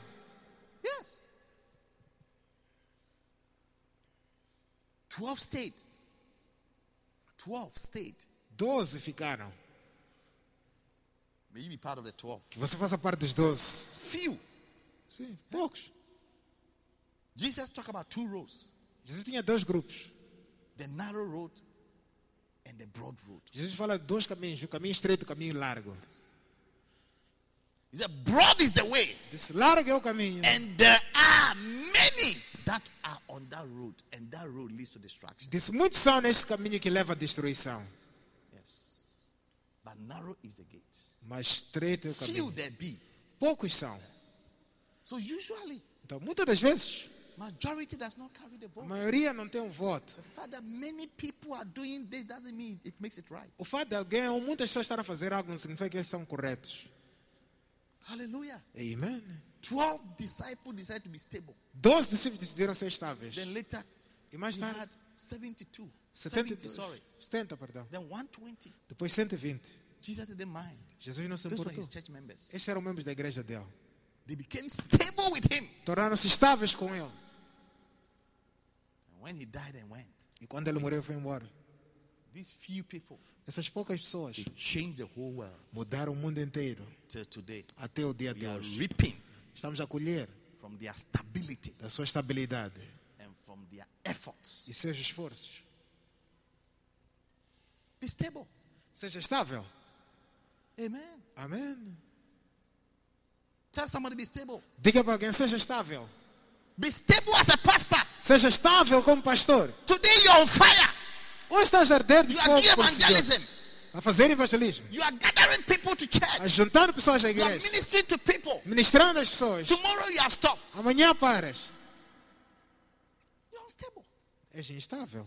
Yes. 12 stayed. 12 stayed. Doze ficaram. May you be part of the 12. Que você faça parte dos doze. Few. Sim, poucos. Jesus talked about two roads Jesus tinha dois grupos. The narrow road and the broad road. Jesus fala dois caminhos, o caminho estreito e o caminho largo. He said, Broad is the way, Disse, largo é o caminho. and there are many that are on that road, and that road leads to destruction. Disse, muitos são nesse caminho que leva à destruição. Yes. But narrow is the gate. Mas estreito é o Few caminho. there be. Poucos são. So usually, Então, muitas das vezes, majority does not carry the a vote. maioria não tem um voto. The fact that many people are doing this doesn't mean it makes it right. O fato de alguém ou muitas pessoas estarem a fazer algo não significa que eles estão corretos. Hallelujah. Amen. 12 disciples decided to be stable. Doze discípulos decidiram ser estáveis. Then later, E mais tarde, had 72. 70, 72. sorry. 70, perdão. Then 120. Depois 120. Jesus didn't mind. Jesus não se importou. Estes eram membros da igreja dele. They became stable with him. Tornaram-se estáveis com ele. When he died and went, E quando ele morreu, foi embora. these few people Essas poucas pessoas they changed the whole world mudaram o mundo inteiro. till today. Até o dia de are hoje. reaping Estamos a colher from their stability da sua estabilidade and from their efforts. e seus esforços. Be stable. Seja estável. Amen. Amém. Tell somebody be stable. Diga para alguém, seja estável. Be stable as a pastor. Seja estável como pastor. Today you're on fire. Ou estás a arder de You are fogo Senhor. evangelism. A fazer evangelismo. You are gathering people to A church. juntando pessoas à You are igreja. ministering to people. Ministrando as pessoas. Tomorrow you have stopped. Amanhã paras. You're unstable. És instável.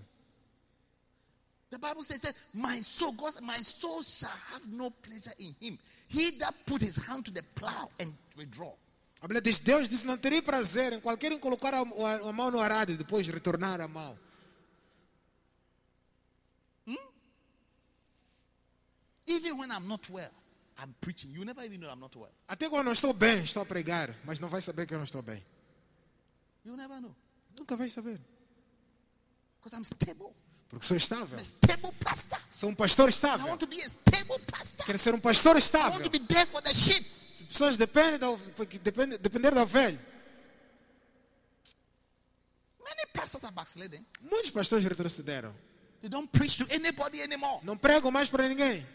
The Bible says that my soul, God, my soul shall have no pleasure in him. He that put his hand to the plow and withdraw. A Bíblia diz: Deus disse: Não teria prazer em qualquer um colocar a, a- a mão no arado e depois retornar a mão. Even when I'm not well, I'm preaching. You never even know I'm not well. Até quando não estou bem, estou a pregar, mas não vai saber que eu não estou bem. You never know. Nunca vai saber. Because I'm stable. Porque sou estável. Stable pastor. Sou um pastor I estável. want to be a stable pastor. Quero ser um pastor I want estável. to be there for the sheep. As pessoas dependem da, dependem, depender da ovelha. Many pastors are backsliding. Muitos pastores retrocederam. They don't preach to anybody anymore. Não pregam mais para ninguém.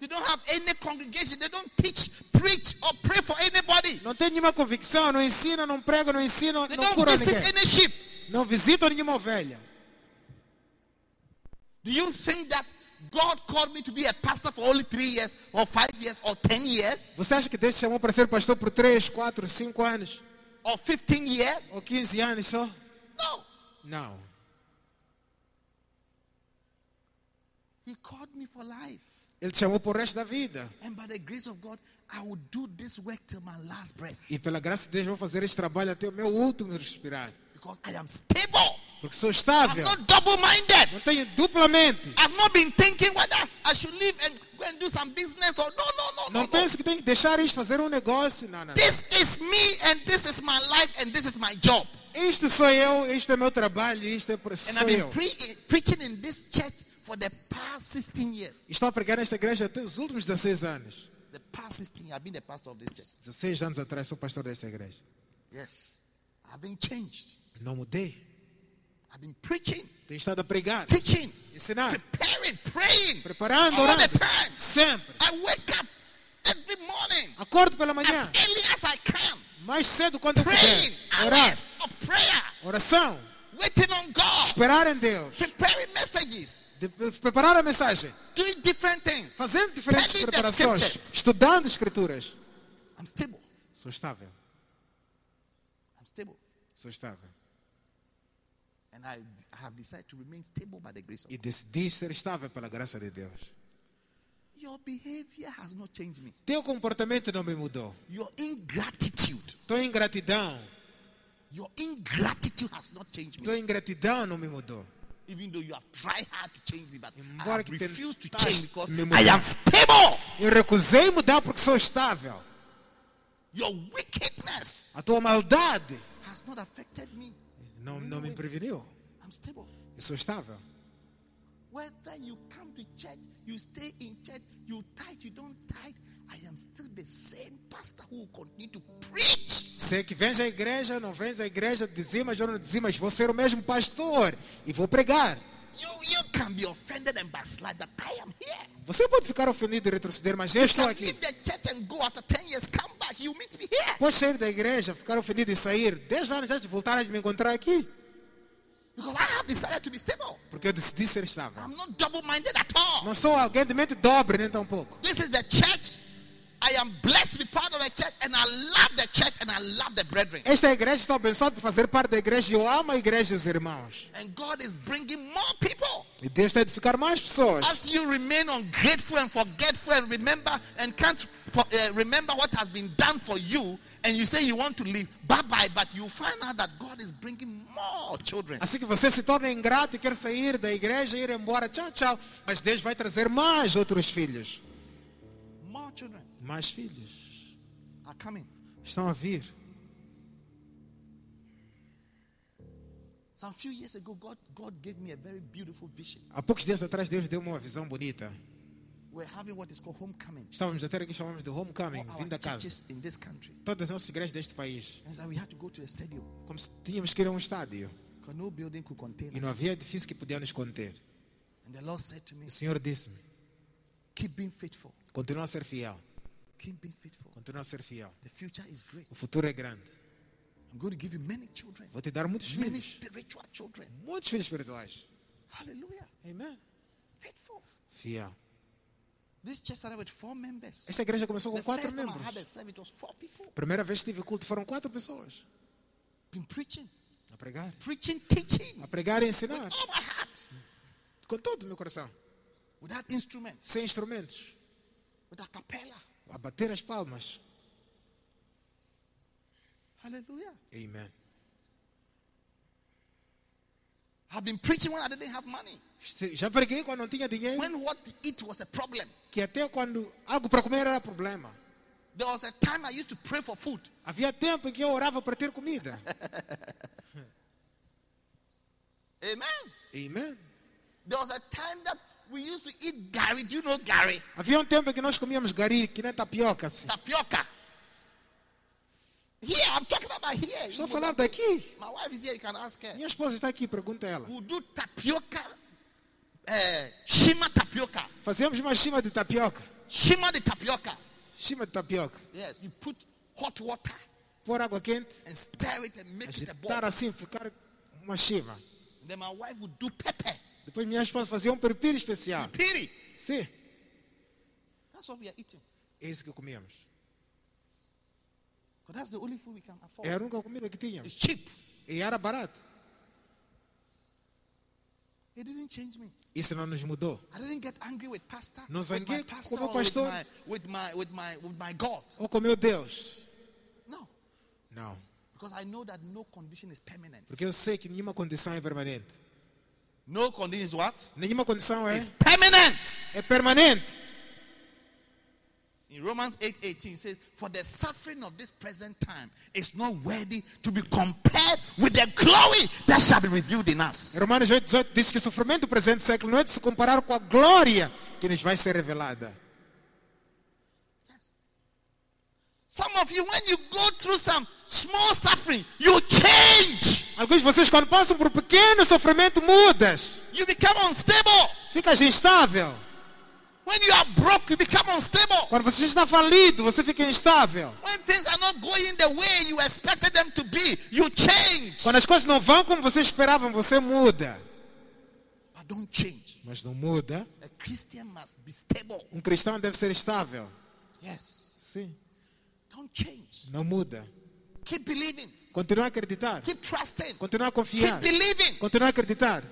They don't have any congregation. They don't teach, preach, or pray for anybody. Não tem nenhuma convicção, não ensinam, não pregam, não ensinam, They não don't curam visit ninguém. any sheep. Não visitam nenhuma ovelha. Do you think that God called me to be a pastor for only three years, or five years, or ten years, Você acha que Deus te chamou para ser pastor por 3, 4, 5 anos? or fifteen years? Ou 15 anos só? No. Não. He called me for life. Ele te chamou o resto da vida. And by the grace of God, I will do this work till my last breath. E pela graça de Deus, vou fazer este trabalho até o meu último respirar. Because I am stable. Porque sou I'm estável. not double minded. Não tenho duplamente. I've not been thinking whether I should leave and go and do some business or no, no, no, no. Não no. penso que tenho que deixar isto fazer um negócio. Não, não, não. This is me and this is my life and this is my job. Isto sou eu, isto é meu trabalho, isto é por And sou I've been pre- preaching in this church for the past 16 years. Estou a pregar nesta igreja até os últimos 16 anos. The past 16, I've been the pastor of this church. 16 anos atrás sou pastor desta igreja. Yes. I haven't changed. Não mudei. I've been preaching, Tenho estado a pregar, teaching, ensinar, preparing, praying. preparando, All orando. the time. Sempre. I wake up every morning Acordo pela as manhã, early as I can, mais cedo quando praying puder. Orar. of prayer, Oração. waiting on God, Esperar em Deus. preparing messages, De- preparar a mensagem. doing different things, Fazendo diferentes studying preparações. scriptures. Estudando escrituras. I'm stable. Sou estável. I'm stable. Sou estável. And I have decided to remain stable by the grace of E God. decidi ser estável pela graça de Deus. Your behavior has not changed me. Teu comportamento não me mudou. Your ingratitude, Tua ingratidão. your ingratitude has not changed me. Tua ingratidão não me mudou. Even though you have tried hard to change me, but I Embora have que refused to change because me I am stable. Eu recusei mudar porque sou estável. Your wickedness A tua maldade has not affected me. Não, não me preveniu. Eu sou estável. Whether you come to church, you stay in church, you tithe, you don't tithe, I am still the same pastor who will continue to preach. Se que vens à igreja, não vens à igreja, dizimas ou não dizimas, vou ser o mesmo pastor e vou pregar. You you can be offended and backslide, but I am here. Você pode ficar ofendido e retroceder, mas eu estou aqui. leave the church and go after 10 years, come back, you meet me here. Pode sair da igreja, ficar ofendido e sair 10 anos antes de voltar a me encontrar aqui. Because I have decided to be stable. Porque eu decidi ser estável. I'm not double minded at all. Não sou alguém de mente dobre, nem tão pouco. This is the church. Esta igreja está abençoada por fazer parte da igreja e eu amo a igreja e os irmãos. And God is bringing more people. E Deus está a edificar mais pessoas. As you remain ungrateful and forgetful and remember and can't for, uh, remember what has been done for you, and you say you want to leave, bye bye, but you find out that God is bringing more children. Assim que você se torna ingrato e quer sair da igreja e ir embora, tchau, tchau. Mas Deus vai trazer mais outros filhos. More children Mais filhos. are coming. Estão a vir. Some few years ago, God, God gave me a very beautiful vision. Há poucos dias atrás, Deus deu-me uma visão bonita. We're having what is called homecoming. Estávamos a ter aqui, chamamos de homecoming, vindo a casa. churches in this country. Todas as nossas igrejas deste país. And so we had to go to the stadium Como se tínhamos que ir a um estádio. because no building could contain E não havia edifício que podia nos conter. And the Lord said to me, O Senhor disse-me, Keep being faithful. continua a ser fiel. Keep being faithful. Continua a ser fiel. The future is great. O futuro é grande. I'm going to give you many children, Vou te dar muitos many filhos. spiritual children. Muitos filhos espirituais. Hallelujah. Amém. Faithful. Fiel. This church started with four members. Esta igreja começou The com quatro first time I membros. had a service, it was four people. Primeira vez que tive culto foram quatro pessoas. Been preaching, A pregar. preaching, teaching. A pregar e With ensinar. all my heart. Com todo o meu coração. Without instruments. Sem instrumentos. With a. A bater as palmas. Hallelujah. Amém. I've been preaching when I didn't have money. Já preguei quando não tinha dinheiro. When what to eat was a problem. Que até quando algo para comer era problema. There was a time I used to pray for food. Havia tempo em que eu orava para ter comida. Amen. Amém. There was a time that we used to eat Gary. Do you know Gary? Havia um tempo que nós comíamos gari, que nem tapioca. Assim. Tapioca. Here, I'm talking about here. Estou know, daqui. My wife is here, you can ask her. Minha esposa está aqui, pergunta ela. We'll do tapioca, uh, shima tapioca. Fazemos uma chima de tapioca. Shima the tapioca. Chima de tapioca. Yes, you put hot water Pôr água quente, and stir it and make it a ball. assim, ficar uma chima. Then my wife would do pepper. Depois minha esposa fazia um perpiro especial. Piri. Sim, That's what we are eating. é isso que comíamos. That's the only food we can afford. É a única comida que tínhamos. It's cheap. E era barato. It didn't change me. Isso não nos mudou. I didn't get angry with pastor, Não zanguei com o with pastor. my, with my with my with my God. Ou com meu Deus. No, Não. because I know that no condition is permanent. Porque eu sei que nenhuma condição é permanente. No condition is what? Nenhuma condição é, It's permanent. é permanente. In Romans 8:18 says, "For the suffering of this present time is not worthy to be compared with the glory that shall be revealed in us." Romanos 8, 18 diz que o sofrimento do presente século não é de se comparar com a glória que nos vai ser revelada. Some of you, when you go through some small suffering, you change. Alguns de vocês, quando passam por pequeno sofrimento, mudas. You become unstable. Ficas instável. When you are broke, you become unstable. Quando você está falido, você fica instável. When things are not going the way you expected them to be, you change. Quando as coisas não vão como você esperava, você muda. But don't change. Mas não muda. A Christian must be stable. Um cristão deve ser estável. Yes. Sim. Don't change. Não muda. Keep believing. Continua a acreditar. Keep trusting. Continua a Keep confiar. believing. Continua a acreditar.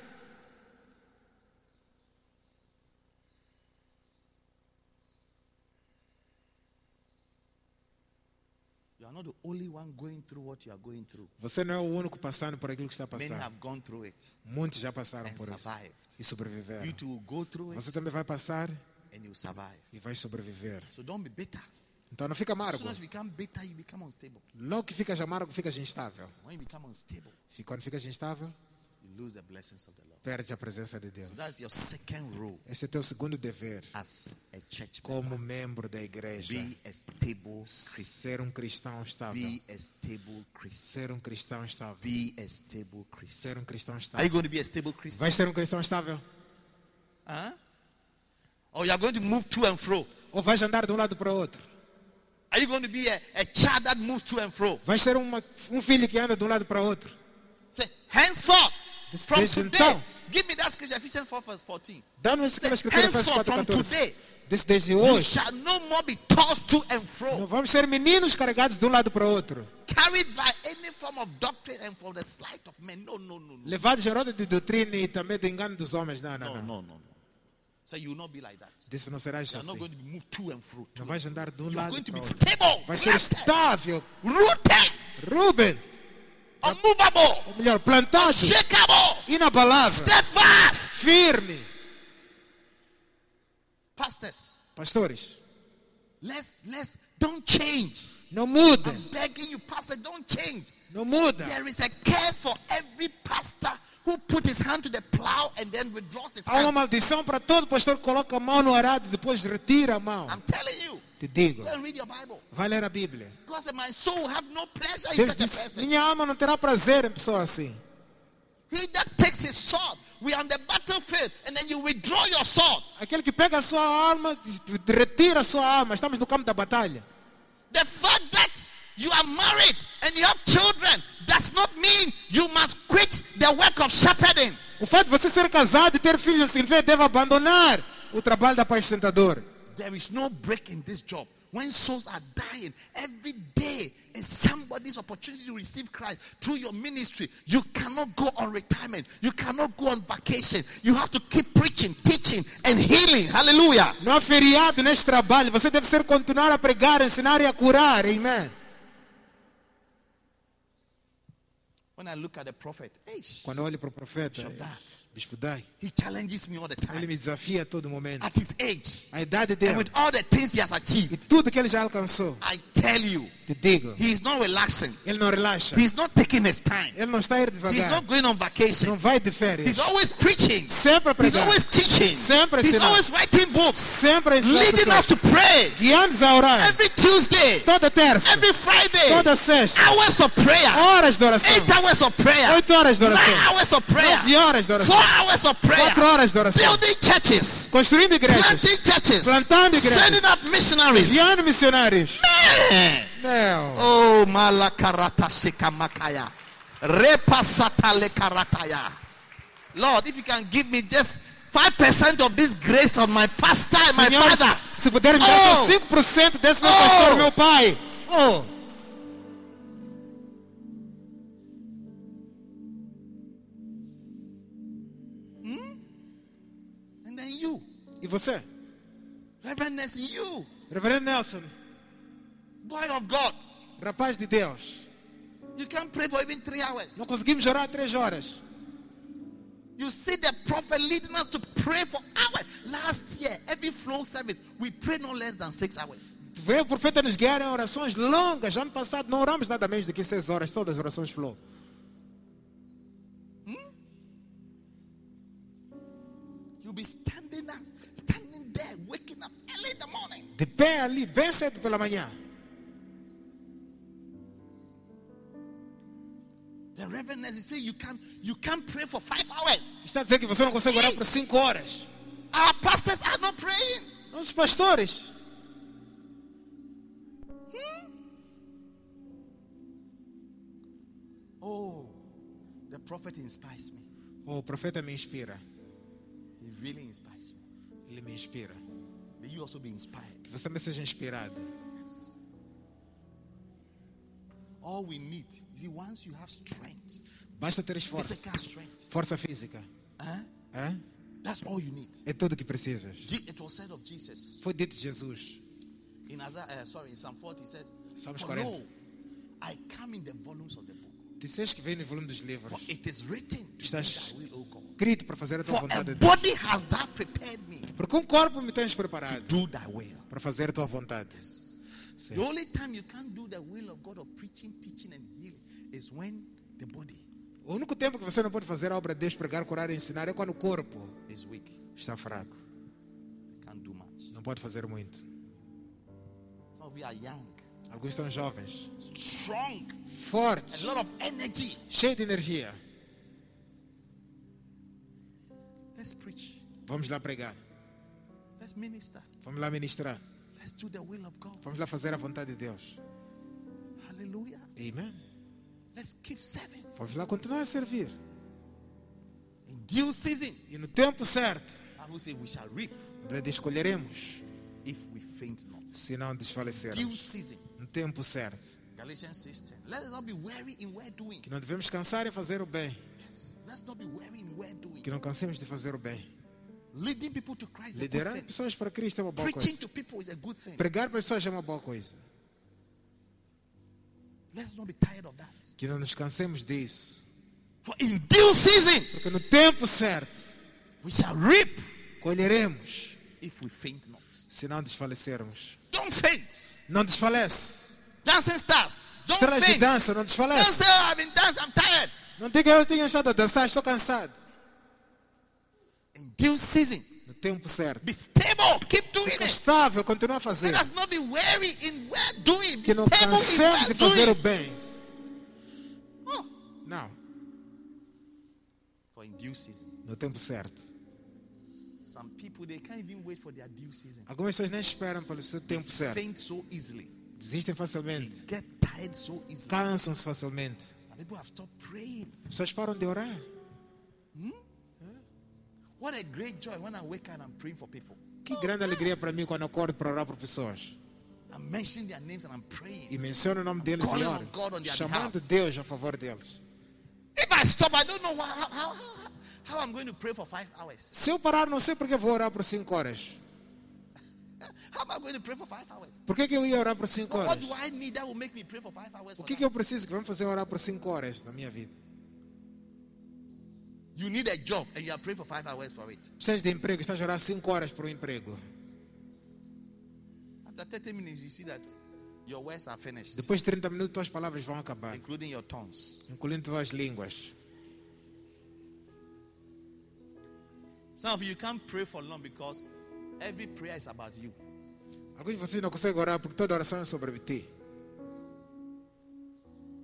You are not the only one going through what you are going through. Você não é o único passando por aquilo que está a Many have gone through it. Muitos já passaram And por isso. survived. E sobreviveram. You too will go through it Você também vai passar and you survive. e vai sobreviver. So don't be bitter. Então não fica amargo. Logo que ficas amargo, ficas instável. When you become unstable, E quando ficas instável, you lose the blessings of the Lord. perdes a presença de Deus. So that's your second rule Esse é teu segundo dever as a church como member. membro da igreja. Be a stable Christian. Ser um cristão estável. Ser um cristão estável. Ser um cristão Are you estável. going to be a stable Christian? Vai ser um cristão estável? Huh? Or you are going to move to and fro? Ou vais andar de um lado para o outro? Are you going to be a, a child that moves to and fro? Vais ser uma, um filho que anda de um lado para outro? Say, henceforth, Des- from desde today, então. give me that scripture, Ephesians 4, verse 14. Dá-nos aquela escritura Efésios Henceforth, from 4,14. today, Desse desde You hoje. shall no more be tossed to and Não fro, vamos ser meninos carregados de um lado para o outro. carried by any form of doctrine and for the sleight of men. No, no, no, no. Levados a roda de doutrina e também do engano dos homens. Não, No, não, no, não. No, no. So you will not be like that. Disse não serás You are not going to be moved to and fro. Não vais andar de um You are lado going to para be o outro. stable, Vai ser planted, estável. rooted, Ruben, unmovable, ou melhor, plantado, unshakable, inabalável, steadfast. firme. Pastors, Pastores, let's let's don't change. não mudem. I'm begging you, pastor, don't change. Não muda. There is a care for every pastor who put his hand to the plow and then withdraws his Há uma maldição para todo pastor que coloca a mão no arado e depois retira a mão. I'm telling you. Te digo, vai ler a Bíblia. Said, My soul have no pleasure in Deus such a disse, person. minha alma não terá prazer em pessoa assim. He that takes his sword, we are on the battlefield, and then you withdraw your sword. Aquele que pega a sua alma, retira a sua alma. Estamos no campo da batalha. The fact that you are married and you have children does not mean you must quit the work of shepherding. O fato de você ser casado e ter filhos não significa que deve abandonar o trabalho da apacentador. There is no break in this job. When souls are dying, every day is somebody's opportunity to receive Christ through your ministry. You cannot go on retirement. You cannot go on vacation. You have to keep preaching, teaching, and healing. Hallelujah. Não há feriado neste trabalho. Você deve ser continuar a pregar, ensinar e a curar. Amém. When I look at the prophet, eish, Quando eu olho para o profeta, Bishop Dag. Bispo Dai, He challenges me all the ele time. me desafia todo momento. At his age, A idade and with all the things he has e achieved, tudo que ele já alcançou, I tell you, te digo, he is not relaxing. ele não relaxa. He's not taking his time. Ele não está ir He's devagar. not going on Não vacation. vai de férias. He's always preaching. Sempre He's always teaching. Sempre He's ensinando. always writing books, Sempre a ensinar leading us to pray Guiando-nos a orar. every Tuesday, Toda terça. every Friday, Toda sexta. hours of prayer, Horas de oração. eight hours of prayer, Oito horas de nine oração. hours of prayer, Nove horas de oração. four hours of prayer, Quatro horas de oração. building churches, Construindo igrejas. planting churches, Plantando igrejas. sending out missionaries. Guiando missionários. Man. Oh, malakarata shikamakaya. Repasatale karataya. Lord, if you can give me just 5% of this grace on my pastor and my Senhor, father. se puder me dar só Oh. 5% desse meu Oh. pastor, meu pai. Oh. Você? Reverend Nelson, you, Reverendo Nelson, boy of God, rapaz de Deus. you can't pray for even three hours. Não conseguimos orar três horas. You see the prophet leading us to pray for hours. Last year, every flow service, we prayed no less than six hours. Veio o profeta nos guiar em orações longas. Ano passado não oramos nada menos do que seis horas, todas as orações flow. De pé ali, bem cedo pela manhã. The Reverend say you can't you can't pray for five hours. Está dizer que você não consegue orar por cinco horas. Our pastors are not praying. Nossos pastores. Oh, the prophet inspires me. Oh, o profeta me inspira. He really inspires me. Ele me inspira. Que você também seja inspirado. All we need is once you have strength, Basta ter esforço. physical strength, Força física. that's all you need. É tudo que precisas. It was said of Jesus Foi dito de Jesus. in Isaiah, uh, sorry, in Psalm 40, he said, Psalms For 40. no, I come in the volumes of the book. Disseste que vem no volume dos livros. For it is written to do God. Escrito para fazer a tua For a vontade de Deus. body has thou prepared me Porque um corpo me tens preparado do thy will. para fazer a tua vontade. The Sim. only time you can't do the will of God of preaching, teaching, and healing is when the body O único tempo que você não pode fazer a obra de Deus, pregar, curar e ensinar é quando o corpo is weak. está fraco. Can't do much. Não pode fazer muito. Some of you are young, Alguns são jovens, strong, fortes, a lot of energy. cheios de energia. Let's preach. Vamos lá pregar. Let's minister. Vamos lá ministrar. Let's do the will of God. Vamos lá fazer a vontade de Deus. Hallelujah. Amém. Let's keep serving. Vamos lá continuar a servir. In due season, E no tempo certo, I will say we shall reap escolheremos, if we faint not. se não Due desfalecermos. season. No tempo certo. Galatians 6:10. Let us not be weary in well doing. Que não devemos cansar em fazer o bem. Let's not be weary in well doing. Que não cansemos de fazer o bem. Leading people to Christ is a good Liderar pessoas para Cristo é uma boa Preaching coisa. to people is a good thing. Pregar para pessoas é uma boa coisa. Let's not be tired of that. Que não nos cansemos disso. For in due season Porque no tempo certo, we shall reap colheremos, if we faint not. se não desfalecermos. Don't faint. Não desfalece. Dancing stars. Don't Estrelas de faint. dança, não Don't desfalece. say, oh, I've been dancing, I'm tired. Não diga eu tenho estado a dançar, estou cansado. In due season, No tempo certo. be stable. Keep doing Fica it. estável, continua a fazer. Let us not be weary in well doing. Be Que não stable in cansemos de fazer o bem. Oh. Não, For in due season. no tempo certo. Algumas pessoas nem esperam pelo seu tempo certo. Faint so easily. Desistem facilmente. get tired so easily. Cansam-se facilmente. And people have stopped praying. As pessoas param de orar. What a great joy when I wake up and I'm praying for people. Que grande alegria para mim quando acordo para orar por pessoas. I'm mentioning their names and I'm praying. E menciono o nome deles e oro. Chamando Deus a favor deles. If I stop, I don't know how, how, how, Se eu parar, não sei porque vou orar por cinco horas. How am I going to pray for five hours? Por que, que eu ia orar por cinco What horas? do I need that will make me pray for five hours? O que, que eu preciso que vai me fazer orar por cinco horas na minha vida? You need a job and you are praying for five hours for it. Precisas de emprego, estás a orar 5 horas por um emprego. After 30 minutes, you see that your words are finished, Depois de 30 minutos, tuas palavras vão acabar, including your tongues. incluindo tuas línguas. Some of you can't pray for long because every prayer is about you. Alguns de vocês não conseguem orar porque toda oração é sobre ti.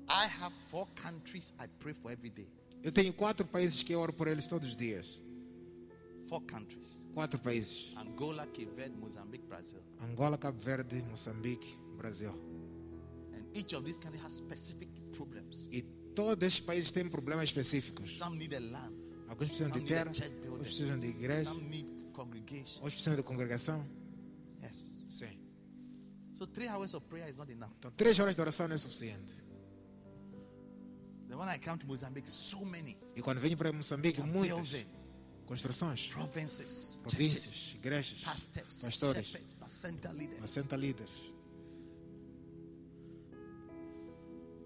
I have four countries I pray for every day. Eu tenho quatro países que eu oro por eles todos os dias. Four countries Quatro países: Angola, Cape Verde, Mozambique, Brazil. Angola, Cabo Verde, Moçambique, Brasil. And each of these countries has specific problems. E todos estes países têm problemas específicos. Some need a land, Alguns precisam de some a terra, building, precisam de igreja, outros precisam de congregação. Yes. Sim. So three hours of prayer is not enough. Então, três horas de oração não é suficiente. Then when I come to Mozambique, so many. E quando venho para Moçambique, muitas. Construções, provinces, churches, províncias, igrejas, pastors, pastores, shepherds, center leaders. assenta líderes.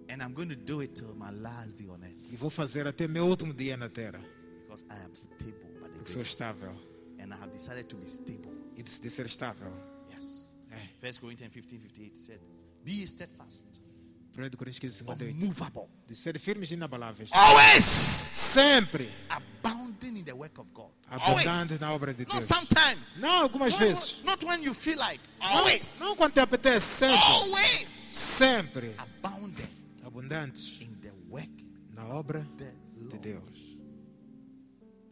And I'm going to do it till my last day on earth. E vou fazer até meu último dia na terra, because I am stable grace. estável. And I have decided to be stable. E decidi ser estável. Yes. É. First Corinthians 15 58 said, Be steadfast, 1 Coríntios 15, 58. unmovable, De ser firmes e inabaláveis. always Sempre abounding in the work of God. abundante na obra de Not Deus. sometimes. Não algumas Not, vezes. not when you feel like. Não, Always. não quando te apetece. Sempre. Always. Sempre. Abounding Abundantes in the work na obra de. Deus.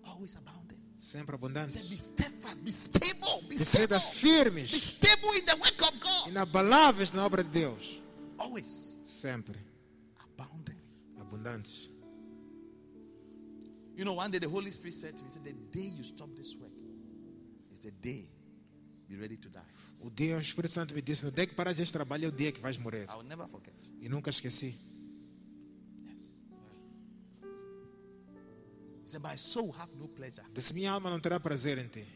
Always abounding. Sempre said, Be abundantes. steadfast, be stable, be De ser stable. Be firmes, stable in the work of God. inabaláveis na obra de Deus. Always Sempre abounding. abundantes. You know, one day the Holy Spirit said to me, He said, The day you stop this work is the day be ready to die. O Deus, o Espírito Santo me disse: no dia que paras este trabalho é o dia que vais morrer. I will never forget. E nunca esqueci. He said, My soul have no pleasure. Disse: minha alma não terá prazer em ti.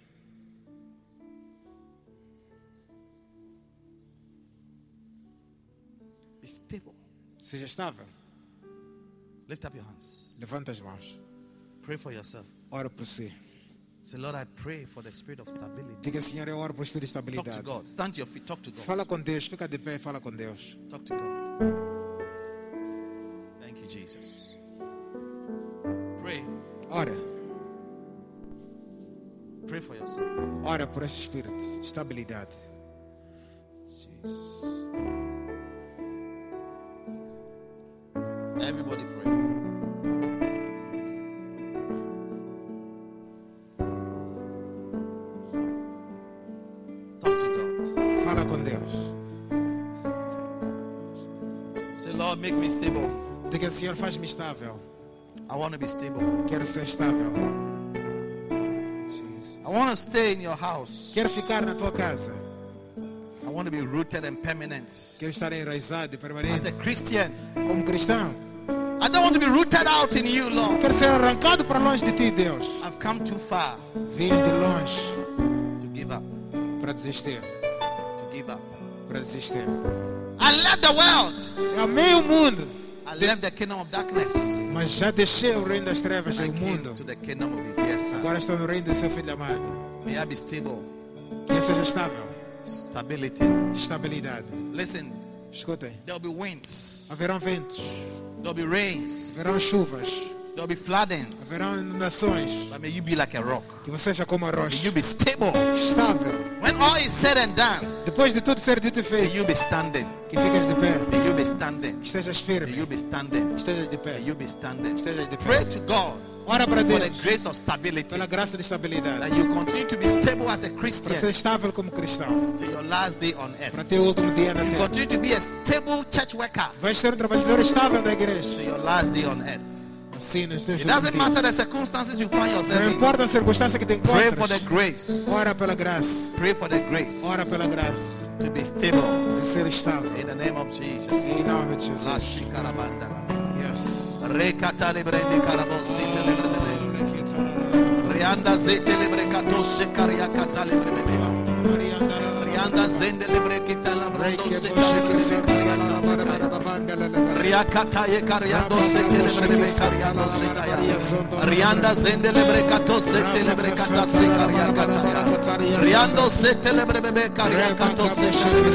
Be stable. Seja estável. Lift up your hands. Levanta as mãos. Pray for yourself. Ora por si. Say, Lord, I pray for the spirit of stability. Diga, Senhor, eu oro por espírito de Talk to estabilidade. God. Stand to your feet. Talk to God. Fala com Deus. Fica de pé e fala com Deus. Talk to God. Thank you, Jesus. Pray. Ora. Pray for yourself. Ora por esse espírito de estabilidade. Jesus. Everybody pray. Talk to God. Fala com Deus. Say, Lord, make me stable. Diga, Senhor, faz-me estável. I want to be stable. Quero ser estável. I want to stay in your house. Quero ficar na tua casa. I want to be rooted and permanent. Quero estar enraizado e As permanente. a Christian, Como cristão. I don't want to be rooted out in you, Lord. Quero ser arrancado para longe de ti, Deus. I've come too far Vim de longe to give up. para desistir. To give up. Para desistir. I left the world. Eu amei o mundo, I left the kingdom of darkness. Mas já deixei o reino das trevas do mundo. Agora estou no reino do seu filho amado. Que seja estável. Stability. Estabilidade. Listen, Escutem. there'll be winds. Haverão ventos. There'll be rains. Haverão chuvas. There'll be floodings. Haverão inundações. But may you be like a rock. Que você seja como a May rocha. you be stable. Estável. When all is said and done, Depois de tudo ser dito e may you feito. be standing. Que fiques de pé. May you be standing. Estejas May firme. you be standing. Estejas de May pé. you be standing. Estejas de Pray pé. to God Ora para for the Deus. grace of stability. Pela graça de estabilidade. That you continue to be stable as a Para ser Christian estável como cristão. to your last day on Para earth. ter o último dia na You terra. continue to be a stable church worker Vais ser um trabalhador estável da igreja. to your last day on earth. Teus It doesn't matter the circumstances you find yourself Não in. importa a circunstância que te Pray for the grace. Ora pela graça. Pray for the grace Ora pela graça. to be stable De ser estável. in the name of Jesus. Em nome de Jesus. Yes. Rekatale brende karabo sinte lebrebe. Rianda zete lebre kato shekaria katale brebe. Rianda Rianda zendele brekita la brondo Riakata ye kariando setele brebe kariando setaya. Rianda zendele brekato setele brekata se kariakata. Riando setele brebe kariakato setele.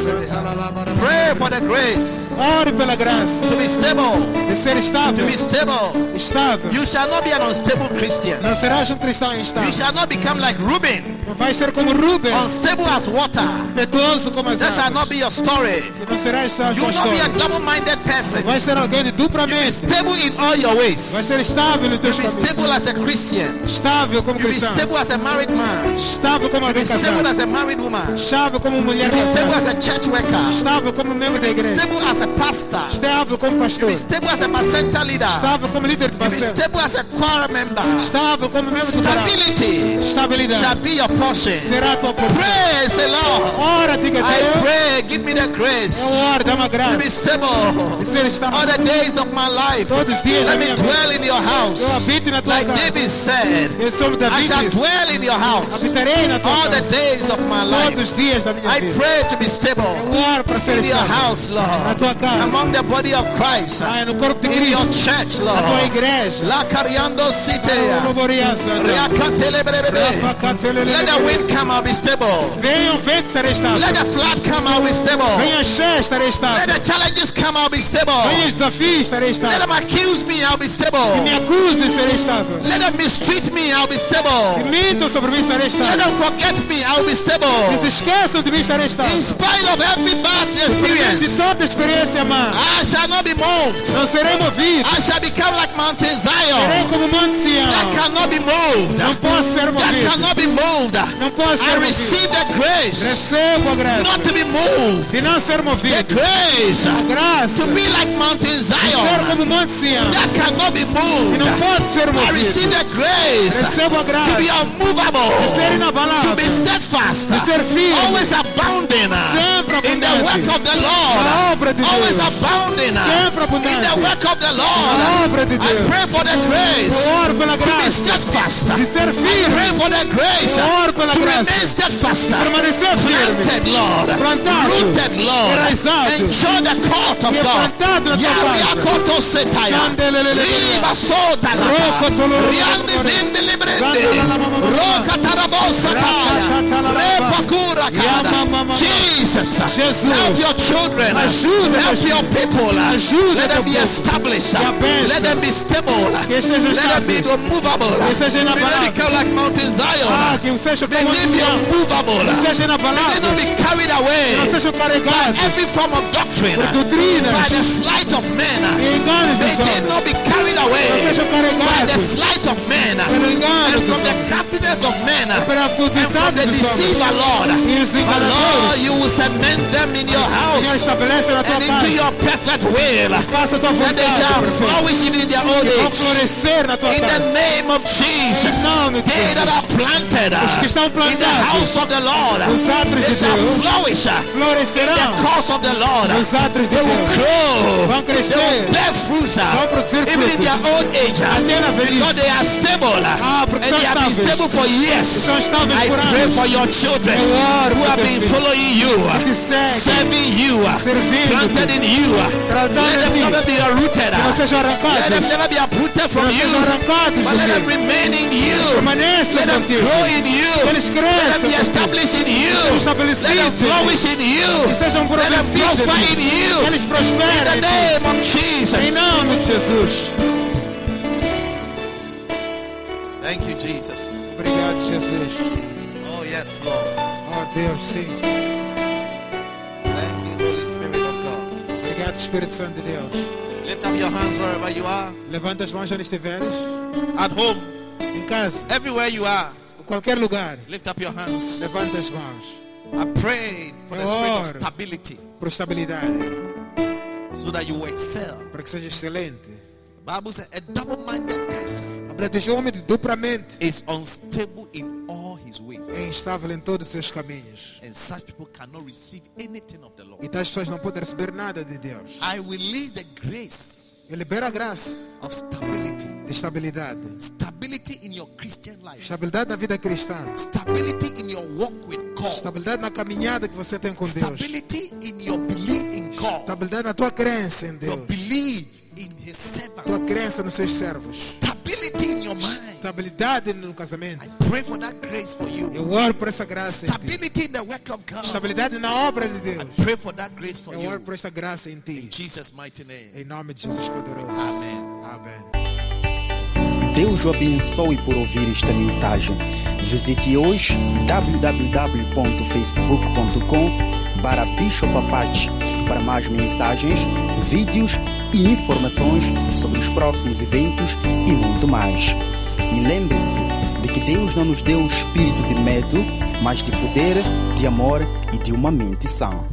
Pray for the grace Ore pela to graça be stable. de ser To estável. be stable. Estável. You shall not be an unstable Christian. Não serás um cristão You instável. shall not become like Reuben, Não ser como unstable as water. impetuoso como as That shall not be your story. Não serás só You will not be a double-minded person. Vai ser alguém de dupla mente. Stable in all your Vai ways. ser estável nos teus Be caminhos. stable as a Christian. Estável como cristão. stable as a married man. Estável como alguém stable as a married woman. Estável como mulher Be stable as a church worker. Estável como um membro da igreja. Stable as a pastor. Estável como pastor. Stable as a Macenta leader. Estável como líder de stable as a choir member. Estável como membro do coral. Stability shall be your portion. Será a tua porção. Pray, say Lord. Ora, diga I Deus. pray, give me the grace Eu oro, dá uma to be stable. De ser estável. All the days of my life, Todos os dias da let me minha vida. dwell in your house. Eu habito na tua Like casa. David said, Eu sou I David. shall dwell in your house Habitarei na tua all the days of my Todos life. os dias da minha I vida. pray to be stable Eu oro para ser in your house, Na Lord, tua casa. among the body of Christ, Ah, no corpo de in your Cristo. church, Na tua Lord. igreja. La cariando city. Loboria Santa. Let the wind come, I'll be stable. Venha o vento, serei estável. Let the flood come, I'll be stable. Venha a cheia, estarei Let estável. the challenges come, I'll be stable. Venha os desafios, estarei Let estável. them accuse me, I'll be Me stable. acuse, serei estável. Let them mistreat me, I'll be Que stable. mintam sobre mim, estarei Let estável. them forget me, I'll be Que se stable. esqueçam de mim, estarei In estável. spite of every bad De experience, toda experiência má, I shall not be moved. não serei movido. I shall become like Serei Zion. como o Monte Sião. That cannot be moved. Não posso ser That movido. cannot be moved. Não posso I ser movido. receive the grace Recebo a graça not to be moved. de não ser The movido. grace A graça to de be like Mountain ser Zion. como o Monte Sião. That cannot be E moved. não pode ser I receive movido. the grace Recebo a to be graça de ser unmovable, to inabalável. be steadfast, De ser firme. always abounding Sempre in the abundante. work of the Na Lord, obra de always Deus. abounding Sempre in abundante. the work of the Na Lord. obra de I Deus. pray for the grace Eu oro pela to be graça steadfast. de ser I firme. pray for the grace Eu oro pela to graça. remain steadfast, Permanecer firme. planted, Lord, Plantado. rooted, Lord, Enraizado. enjoy the court of E God. plantado na tua Yahweh casa. akoto setaya. Chandelelele. Riba sota Roko toloro. Riandi zindi librende. Zandalalama. Roka tarabosa taya. Rakatalala. Repa kura kada. Yamamama. Jesus. Jesus. Help your children. Ajuda, Help Jesus. your people. Ajuda Let them teu be povo. established. Que a bênção. Let them be stable. Que sejam Let them be estáveis. unmovable. Que seja May they inabalável. become like Mountain Ah, Zion. que seja May como they o be Sião. unmovable. Que seja May they not inabalável. be carried Não away sejam by carregados every form of doctrine. por doutrinas By the slight of men. e enganos May dos they homens. not be carried away Não sejam by the carregados slight of men pelo engano and dos from the homens. craftiness of men and Pela from furtividade the dos homens. deceiver, Lord. E os But Lord, enganadores. you will cement them in your Senhor, house estabelece na tua and into casa. your perfect will. Faça a tua That they vontade, shall perfeito. flourish even in their old Que vão age. florescer na tua In the casa. name of Jesus. Em nome de They that Jesus. are planted Os que estão in the plantados house of the Lord, nos atos they de shall Deus flourish in florescerão the cause of the Lord. nos atos de They will Deus. grow. Vão They crescer. will bear fruits uh, Vão produzir even in their old age. Because they are stable Ah, and they have been stable for years. I pray for your children who have been following you, uh, serving you, uh, planted in you. uh, Let em them never be uprooted. Let them never be uprooted from you. But let them remain in you. Let them grow in you. Let them be established in you. Let them em flourish in you. Let them em prosper in you. In the em name of Em Jesus. nome de Jesus. Jesus. Obrigado, Jesus. Oh, yes, Lord. Oh, Deus, sim. Thank you, Holy Spirit of God. Obrigado, Espírito Santo de Deus. Lift up your hands wherever you are. Levanta as mãos onde estiveres. At home, Em casa, everywhere you are. em qualquer lugar. Lift up your hands. Levanta as mãos. I prayed for the spirit of stability Por estabilidade. so that you will excel. Para que seja excelente. The Bible says a double-minded person Is unstable in all his ways. é instável em todos os seus caminhos. And such people cannot receive anything of the Lord. E tais pessoas não podem receber nada de Deus. I release the grace Ele libera a graça of stability. de estabilidade. Stability in your Christian life. Estabilidade na vida cristã. Stability in your walk with God. Estabilidade na caminhada que você tem com Deus. Stability in your belief in God. Estabilidade na tua crença em Your Deus. belief in His Tua servants. crença nos seus servos. Stability your. Estabilidade no casamento. I pray for that grace for you. Eu oro por essa graça em ti. Stability in the work of God. Estabilidade na obra de Deus. Pray for that grace for Eu you. oro por esta graça em In ti. Jesus' mighty name. Em nome de Jesus poderoso. Amen. Amém. Deus o abençoe por ouvir esta mensagem. Visite hoje www.facebook.com para Bishop Apache para mais mensagens, vídeos e informações sobre os próximos eventos e muito mais. E lembre-se de que Deus não nos deu o espírito de medo, mas de poder, de amor e de uma mente sã.